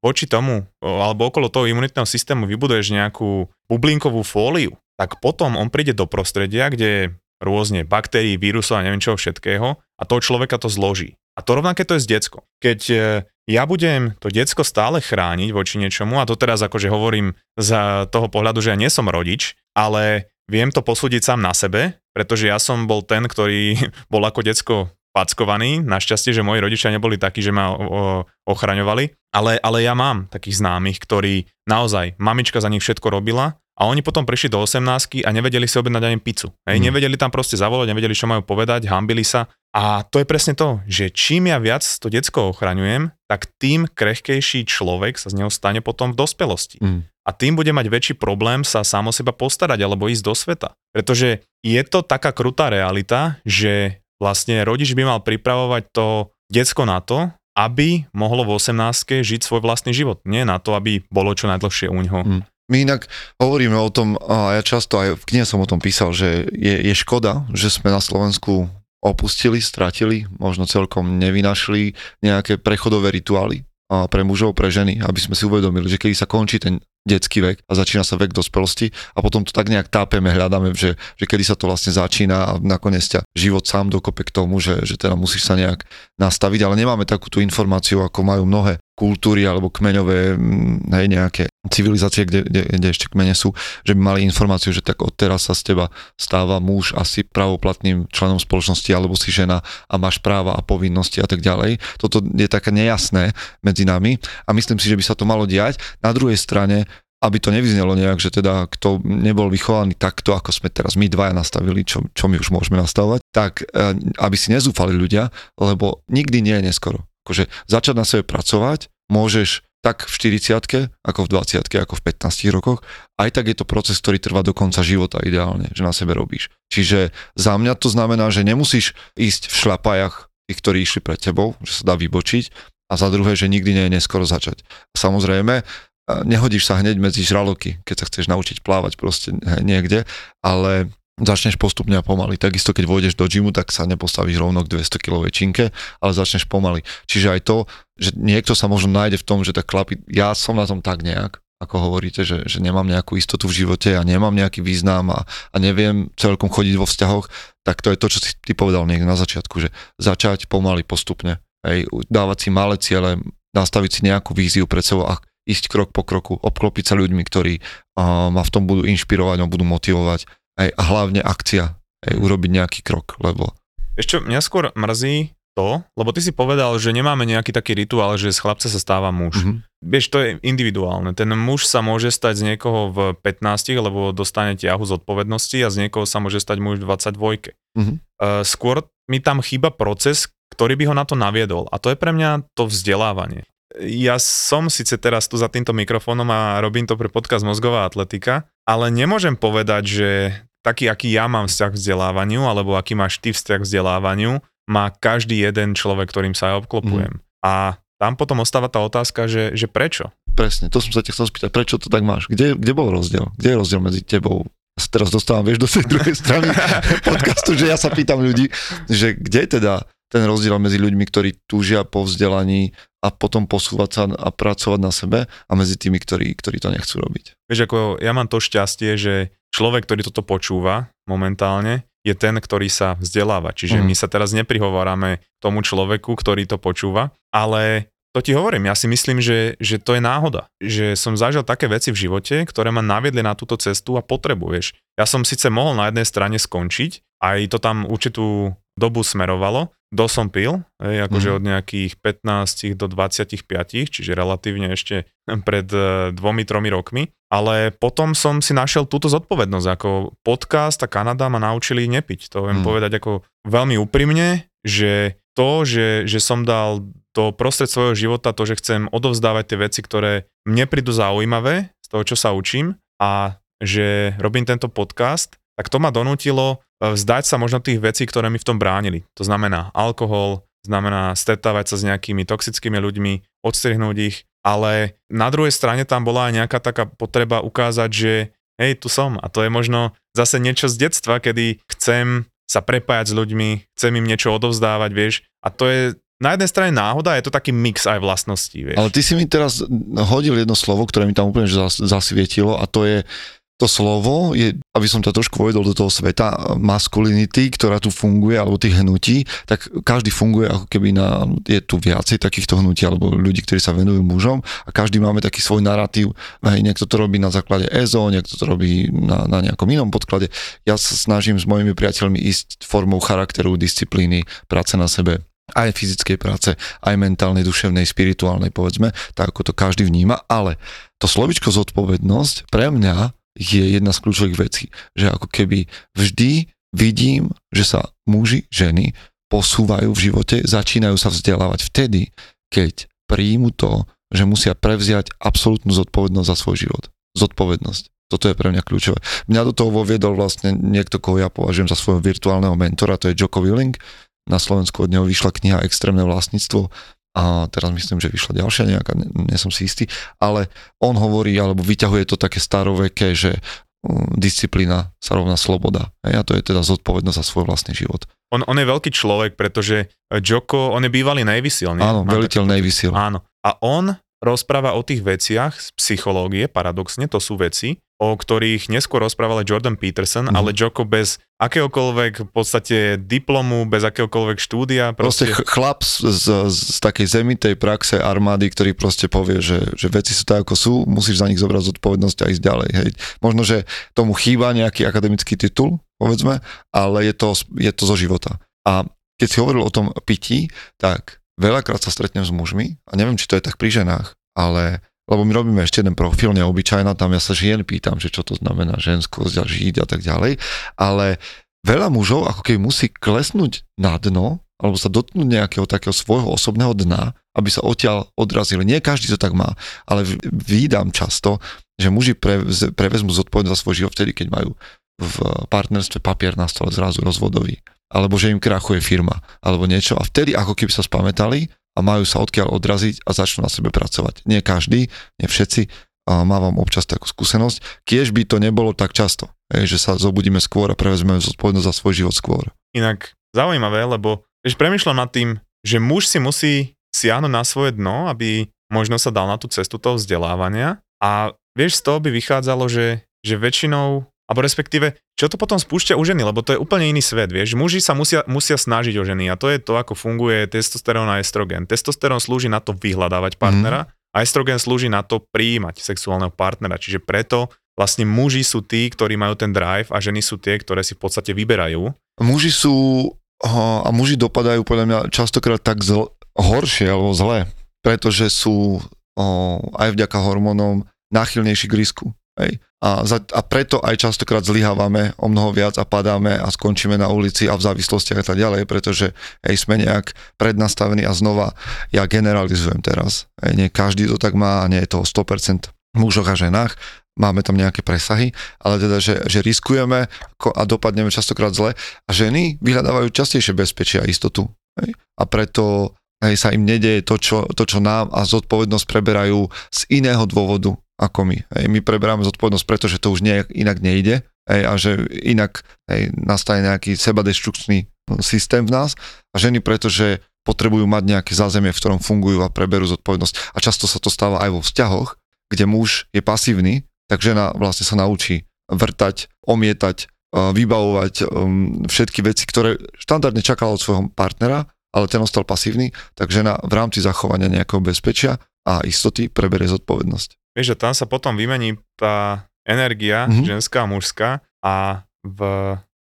voči tomu, alebo okolo toho imunitného systému vybuduješ nejakú bublinkovú fóliu, tak potom on príde do prostredia, kde je rôzne baktérií, vírusov a neviem čoho všetkého a toho človeka to zloží. A to rovnaké to je s deckom. Keď e, ja budem to decko stále chrániť voči niečomu, a to teraz akože hovorím z toho pohľadu, že ja nie som rodič, ale viem to posúdiť sám na sebe, pretože ja som bol ten, ktorý <laughs> bol ako decko packovaný. Našťastie, že moji rodičia neboli takí, že ma ochraňovali. Ale, ale ja mám takých známych, ktorí naozaj, mamička za nich všetko robila a oni potom prišli do 18 a nevedeli si objednať ani pizzu. Hej, Mm. nevedeli tam proste zavolať, nevedeli, čo majú povedať, hambili sa. A to je presne to, že čím ja viac to decko ochraňujem, tak tým krehkejší človek sa z neho stane potom v dospelosti. Mm. A tým bude mať väčší problém sa sám o seba postarať alebo ísť do sveta. Pretože je to taká krutá realita, že vlastne rodič by mal pripravovať to decko na to, aby mohlo v 18 žiť svoj vlastný život. Nie na to, aby bolo čo najdlhšie u ňoho. Mm. My inak hovoríme o tom, a ja často aj v knihe som o tom písal, že je, je škoda, že sme na Slovensku opustili, stratili, možno celkom nevynašli nejaké prechodové rituály pre mužov, pre ženy, aby sme si uvedomili, že keď sa končí ten detský vek a začína sa vek dospelosti a potom to tak nejak tápeme, hľadáme, že, že kedy sa to vlastne začína a nakoniec ťa život sám dokope k tomu, že, že teda musíš sa nejak nastaviť, ale nemáme takúto informáciu, ako majú mnohé kultúry alebo kmeňové mm, hej, nejaké civilizácie, kde, kde, kde ešte kmene sú, že by mali informáciu, že tak odteraz sa z teba stáva muž asi pravoplatným členom spoločnosti alebo si žena a máš práva a povinnosti a tak ďalej. Toto je také nejasné medzi nami a myslím si, že by sa to malo diať. Na druhej strane aby to nevyznelo nejak, že teda kto nebol vychovaný takto, ako sme teraz my dvaja nastavili, čo, čo my už môžeme nastavovať, tak e, aby si nezúfali ľudia, lebo nikdy nie je neskoro. Akože začať na sebe pracovať môžeš tak v 40 ako v 20 ako v 15 rokoch. Aj tak je to proces, ktorý trvá do konca života ideálne, že na sebe robíš. Čiže za mňa to znamená, že nemusíš ísť v šlapajach tých, ktorí išli pred tebou, že sa dá vybočiť a za druhé, že nikdy nie je neskoro začať. Samozrejme, nehodíš sa hneď medzi žraloky, keď sa chceš naučiť plávať proste niekde, ale začneš postupne a pomaly. Takisto keď vôjdeš do gymu, tak sa nepostavíš rovno k 200 kg činke, ale začneš pomaly. Čiže aj to, že niekto sa možno nájde v tom, že tak chlapi, ja som na tom tak nejak, ako hovoríte, že, že nemám nejakú istotu v živote a nemám nejaký význam a, a neviem celkom chodiť vo vzťahoch, tak to je to, čo si ty povedal niekde na začiatku, že začať pomaly postupne, hej, dávať si malé ciele, nastaviť si nejakú víziu pred sebou a ísť krok po kroku, obklopiť sa ľuďmi, ktorí uh, ma v tom budú inšpirovať, ma budú motivovať hej, a hlavne akcia, hej, urobiť nejaký krok, lebo... Ešte mňa skôr mrzí to, lebo ty si povedal, že nemáme nejaký taký rituál, že z chlapca sa stáva muž. Mm-hmm. Vieš, to je individuálne. Ten muž sa môže stať z niekoho v 15, lebo dostane ťahu zodpovednosti a z niekoho sa môže stať muž v 22. Mm-hmm. Uh, skôr mi tam chýba proces, ktorý by ho na to naviedol. A to je pre mňa to vzdelávanie. Ja som síce teraz tu za týmto mikrofónom a robím to pre podcast Mozgová atletika, ale nemôžem povedať, že taký, aký ja mám vzťah k vzdelávaniu, alebo aký máš ty vzťah k vzdelávaniu, má každý jeden človek, ktorým sa aj obklopujem. Mm. A tam potom ostáva tá otázka, že, že prečo? Presne, to som sa ťa chcel spýtať, prečo to tak máš? Kde, kde bol rozdiel? Kde je rozdiel medzi tebou? Sa teraz dostávam, vieš, do tej druhej strany <laughs> podcastu, že ja sa pýtam ľudí, že kde teda ten rozdiel medzi ľuďmi, ktorí túžia po vzdelaní a potom posúvať sa a pracovať na sebe a medzi tými, ktorí, ktorí to nechcú robiť. Vieš, ako ja mám to šťastie, že človek, ktorý toto počúva momentálne, je ten, ktorý sa vzdeláva. Čiže mm. my sa teraz neprihovárame tomu človeku, ktorý to počúva, ale to ti hovorím, ja si myslím, že, že to je náhoda. Že som zažil také veci v živote, ktoré ma naviedli na túto cestu a potrebuješ. Ja som síce mohol na jednej strane skončiť, aj to tam určitú dobu smerovalo, do som pil, hej, akože mm. od nejakých 15 do 25, čiže relatívne ešte pred e, dvomi, tromi rokmi. Ale potom som si našiel túto zodpovednosť, ako podcast a Kanada ma naučili nepiť. To viem mm. povedať ako veľmi úprimne, že to, že, že som dal do prostred svojho života to, že chcem odovzdávať tie veci, ktoré mne prídu zaujímavé z toho, čo sa učím a že robím tento podcast, tak to ma donútilo e, vzdať sa možno tých vecí, ktoré mi v tom bránili. To znamená alkohol, znamená stretávať sa s nejakými toxickými ľuďmi, odstrihnúť ich, ale na druhej strane tam bola aj nejaká taká potreba ukázať, že hej, tu som a to je možno zase niečo z detstva, kedy chcem sa prepájať s ľuďmi, chcem im niečo odovzdávať, vieš, a to je na jednej strane náhoda, je to taký mix aj vlastností, vieš. Ale ty si mi teraz hodil jedno slovo, ktoré mi tam úplne zasvietilo a to je to slovo je, aby som ťa trošku povedol do toho sveta maskulinity, ktorá tu funguje, alebo tých hnutí, tak každý funguje ako keby na, je tu viacej takýchto hnutí, alebo ľudí, ktorí sa venujú mužom a každý máme taký svoj narratív. Hej, niekto to robí na základe EZO, niekto to robí na, na nejakom inom podklade. Ja sa snažím s mojimi priateľmi ísť formou charakteru, disciplíny, práce na sebe, aj fyzickej práce, aj mentálnej, duševnej, spirituálnej, povedzme, tak ako to každý vníma, ale to slovičko zodpovednosť pre mňa je jedna z kľúčových vecí, že ako keby vždy vidím, že sa muži, ženy posúvajú v živote, začínajú sa vzdelávať vtedy, keď príjmu to, že musia prevziať absolútnu zodpovednosť za svoj život. Zodpovednosť. Toto je pre mňa kľúčové. Mňa do toho voviedol vlastne niekto, koho ja považujem za svojho virtuálneho mentora, to je Joko Willing. Na Slovensku od neho vyšla kniha Extrémne vlastníctvo a teraz myslím, že vyšla ďalšia nejaká, nie, som si istý, ale on hovorí, alebo vyťahuje to také staroveké, že disciplína sa rovná sloboda. A to je teda zodpovednosť za svoj vlastný život. On, on je veľký človek, pretože Joko, on je bývalý Navy Seal, nie? Áno, veliteľ Seal. Áno. A on rozpráva o tých veciach z psychológie, paradoxne, to sú veci, o ktorých neskôr rozprával Jordan Peterson, mm. ale Joko bez akéhokoľvek v podstate diplomu, bez akéhokoľvek štúdia. Proste, proste chlap z, z, z takej zemitej praxe armády, ktorý proste povie, že, že veci sú tak, ako sú, musíš za nich zobrať zodpovednosť a ísť ďalej. Hej. Možno, že tomu chýba nejaký akademický titul, povedzme, ale je to, je to zo života. A keď si hovoril o tom pití, tak veľakrát sa stretnem s mužmi a neviem, či to je tak pri ženách, ale lebo my robíme ešte jeden profil neobyčajná, tam ja sa žien pýtam, že čo to znamená ženskosť a žiť a tak ďalej, ale veľa mužov ako keby musí klesnúť na dno, alebo sa dotknúť nejakého takého svojho osobného dna, aby sa odtiaľ odrazili. Nie každý to tak má, ale výdam často, že muži prevezmú zodpovednosť za svoj život vtedy, keď majú v partnerstve papier na stole zrazu rozvodový alebo že im krachuje firma, alebo niečo. A vtedy ako keby sa spamätali a majú sa odkiaľ odraziť a začnú na sebe pracovať. Nie každý, nie všetci, a mávam občas takú skúsenosť, kiež by to nebolo tak často, že sa zobudíme skôr a prevezmeme zodpovednosť za svoj život skôr. Inak zaujímavé, lebo vieš, premyšľam nad tým, že muž si musí siahnuť na svoje dno, aby možno sa dal na tú cestu toho vzdelávania a vieš, z toho by vychádzalo, že, že väčšinou alebo respektíve, čo to potom spúšťa u ženy, lebo to je úplne iný svet, vieš. Muži sa musia, musia snažiť o ženy a to je to, ako funguje testosterón a estrogen. Testosterón slúži na to vyhľadávať partnera mm. a estrogen slúži na to prijímať sexuálneho partnera. Čiže preto vlastne muži sú tí, ktorí majú ten drive a ženy sú tie, ktoré si v podstate vyberajú. Muži sú a muži dopadajú podľa mňa častokrát tak zl- horšie alebo zle, pretože sú o, aj vďaka hormónom náchylnejší k risku. Hej. A, za, a preto aj častokrát zlyhávame o mnoho viac a padáme a skončíme na ulici a v závislostiach a tak ďalej, pretože hej, sme nejak prednastavení a znova ja generalizujem teraz. Hej, nie každý to tak má a nie je to 100% mužoch a ženách, máme tam nejaké presahy, ale teda, že, že riskujeme a dopadneme častokrát zle a ženy vyhľadávajú častejšie bezpečie a istotu. Hej. A preto hej, sa im nedeje to čo, to, čo nám a zodpovednosť preberajú z iného dôvodu ako my. Hej, my preberáme zodpovednosť, pretože to už nejak inak nejde hej, a že inak hej, nastane nejaký sebadeštrukčný systém v nás a ženy pretože potrebujú mať nejaké zázemie, v ktorom fungujú a preberú zodpovednosť. A často sa to stáva aj vo vzťahoch, kde muž je pasívny, tak žena vlastne sa naučí vrtať, omietať, e, vybavovať e, všetky veci, ktoré štandardne čakala od svojho partnera, ale ten ostal pasívny, tak žena v rámci zachovania nejakého bezpečia a istoty preberie zodpovednosť. Vieš, že tam sa potom vymení tá energia mm-hmm. ženská a mužská a v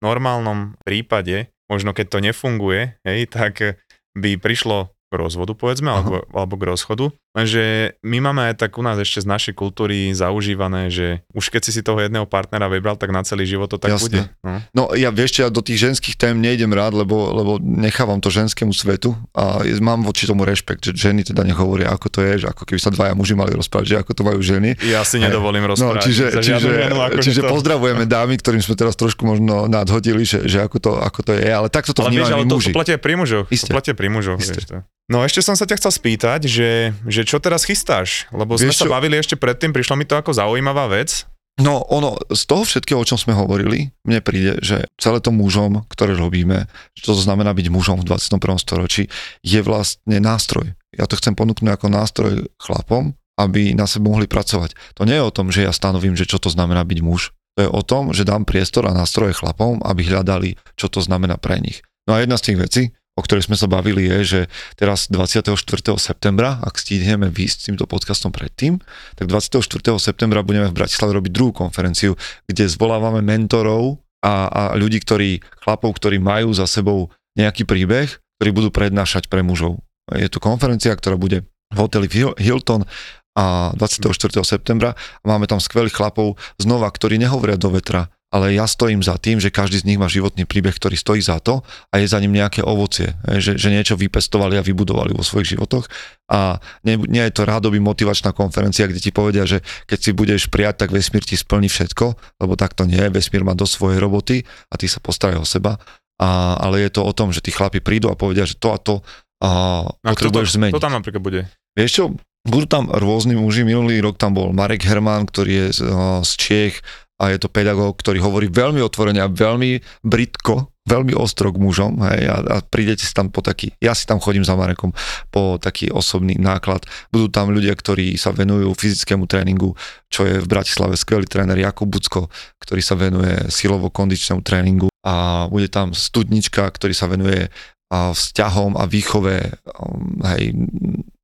normálnom prípade, možno keď to nefunguje, hej, tak by prišlo k rozvodu, povedzme, alebo, alebo k rozchodu. Lenže my máme aj tak u nás ešte z našej kultúry zaužívané, že už keď si si toho jedného partnera vybral, tak na celý život to tak Jasne. bude. No. no ja vieš, ja do tých ženských tém nejdem rád, lebo, lebo nechávam to ženskému svetu a mám voči tomu rešpekt, že ženy teda nehovoria, ako to je, že ako keby sa dvaja muži mali rozprávať, že ako to majú ženy. Ja si nedovolím no, rozprávať. No, čiže, čiže, ženu, čiže to... pozdravujeme dámy, ktorým sme teraz trošku možno nadhodili, že, že ako, to, ako to je, ale takto to ale vieš, ale to, to platia pri mužoch. To platia pri mužoch. Vieš to. No ešte som sa ťa chcel spýtať, že, že čo teraz chystáš? Lebo sme Vieš sa bavili ešte predtým, prišlo mi to ako zaujímavá vec. No ono, z toho všetkého, o čom sme hovorili, mne príde, že celé to mužom, ktoré robíme, čo to znamená byť mužom v 21. storočí, je vlastne nástroj. Ja to chcem ponúknuť ako nástroj chlapom, aby na sebe mohli pracovať. To nie je o tom, že ja stanovím, že čo to znamená byť muž. To je o tom, že dám priestor a nástroje chlapom, aby hľadali, čo to znamená pre nich. No a jedna z tých vecí, o ktorej sme sa bavili, je, že teraz 24. septembra, ak stihneme výjsť s týmto podcastom predtým, tak 24. septembra budeme v Bratislave robiť druhú konferenciu, kde zvolávame mentorov a, a ľudí, ktorí, chlapov, ktorí majú za sebou nejaký príbeh, ktorí budú prednášať pre mužov. Je to konferencia, ktorá bude v hoteli Hilton a 24. septembra máme tam skvelých chlapov znova, ktorí nehovoria do vetra, ale ja stojím za tým, že každý z nich má životný príbeh, ktorý stojí za to a je za ním nejaké ovocie, že, že niečo vypestovali a vybudovali vo svojich životoch. A nie, nie je to rádoby motivačná konferencia, kde ti povedia, že keď si budeš prijať, tak vesmír ti splní všetko, lebo tak to nie, vesmír má do svojej roboty a ty sa postaraj o seba, a, ale je to o tom, že tí chlapi prídu a povedia, že to a to a, a potrebuješ to, zmeniť. To tam napríklad bude? Vieš čo, budú tam rôzni muži, minulý rok tam bol Marek Herman, ktorý je z, z Čiech, a je to pedagóg, ktorý hovorí veľmi otvorene a veľmi britko, veľmi ostro k mužom hej, a, a prídete si tam po taký, ja si tam chodím za Marekom po taký osobný náklad. Budú tam ľudia, ktorí sa venujú fyzickému tréningu, čo je v Bratislave skvelý tréner Jakub Bucko, ktorý sa venuje silovo-kondičnému tréningu a bude tam studnička, ktorý sa venuje a vzťahom a výchove, um, hej,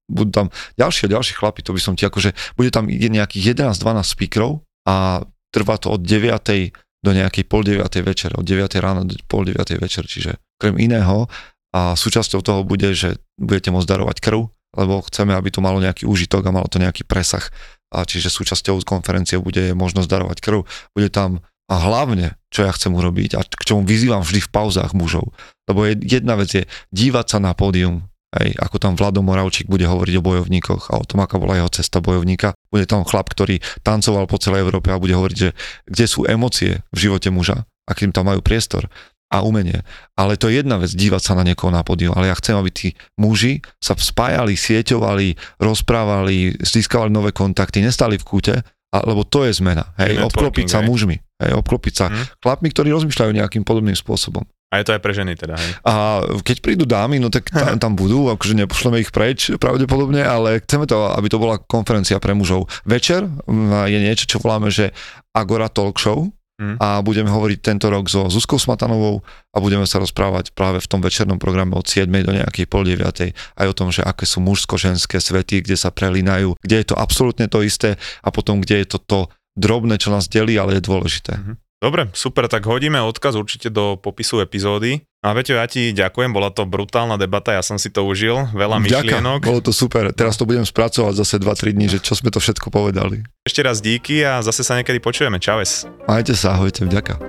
budú tam ďalšie ďalšie chlapi, to by som ti akože, bude tam nejakých 11-12 speakerov a trvá to od 9. do nejakej pol 9. večer, od 9. rána do pol 9. večer, čiže krem iného a súčasťou toho bude, že budete môcť darovať krv, lebo chceme, aby to malo nejaký úžitok a malo to nejaký presah. A čiže súčasťou konferencie bude možnosť darovať krv. Bude tam a hlavne, čo ja chcem urobiť a k čomu vyzývam vždy v pauzách mužov. Lebo jedna vec je dívať sa na pódium Hej, ako tam Vlado Moravčík bude hovoriť o bojovníkoch a o tom, aká bola jeho cesta bojovníka. Bude tam chlap, ktorý tancoval po celej Európe a bude hovoriť, že kde sú emócie v živote muža, akým tam majú priestor. a umenie. Ale to je jedna vec, dívať sa na niekoho na pódiu, ale ja chcem, aby tí muži sa spájali, sieťovali, rozprávali, získavali nové kontakty, nestali v kúte, lebo to je zmena. Hej, obklopiť sa mužmi, hej, obklopiť sa hmm. chlapmi, ktorí rozmýšľajú nejakým podobným spôsobom. A je to aj pre ženy teda, hej? A keď prídu dámy, no tak tam, tam budú, akože nepošleme ich preč pravdepodobne, ale chceme to, aby to bola konferencia pre mužov. Večer je niečo, čo voláme, že Agora Talk Show, mm. a budeme hovoriť tento rok so Zuzkou Smatanovou a budeme sa rozprávať práve v tom večernom programe od 7. do nejakej pol 9. aj o tom, že aké sú mužsko-ženské svety, kde sa prelínajú, kde je to absolútne to isté a potom kde je to to drobné, čo nás delí, ale je dôležité. Mm-hmm. Dobre, super, tak hodíme odkaz určite do popisu epizódy. A Veťo, ja ti ďakujem, bola to brutálna debata, ja som si to užil, veľa myšlienok. bolo to super, teraz to budem spracovať zase 2-3 dní, že čo sme to všetko povedali. Ešte raz díky a zase sa niekedy počujeme, čaves. Majte sa, ahojte, vďaka.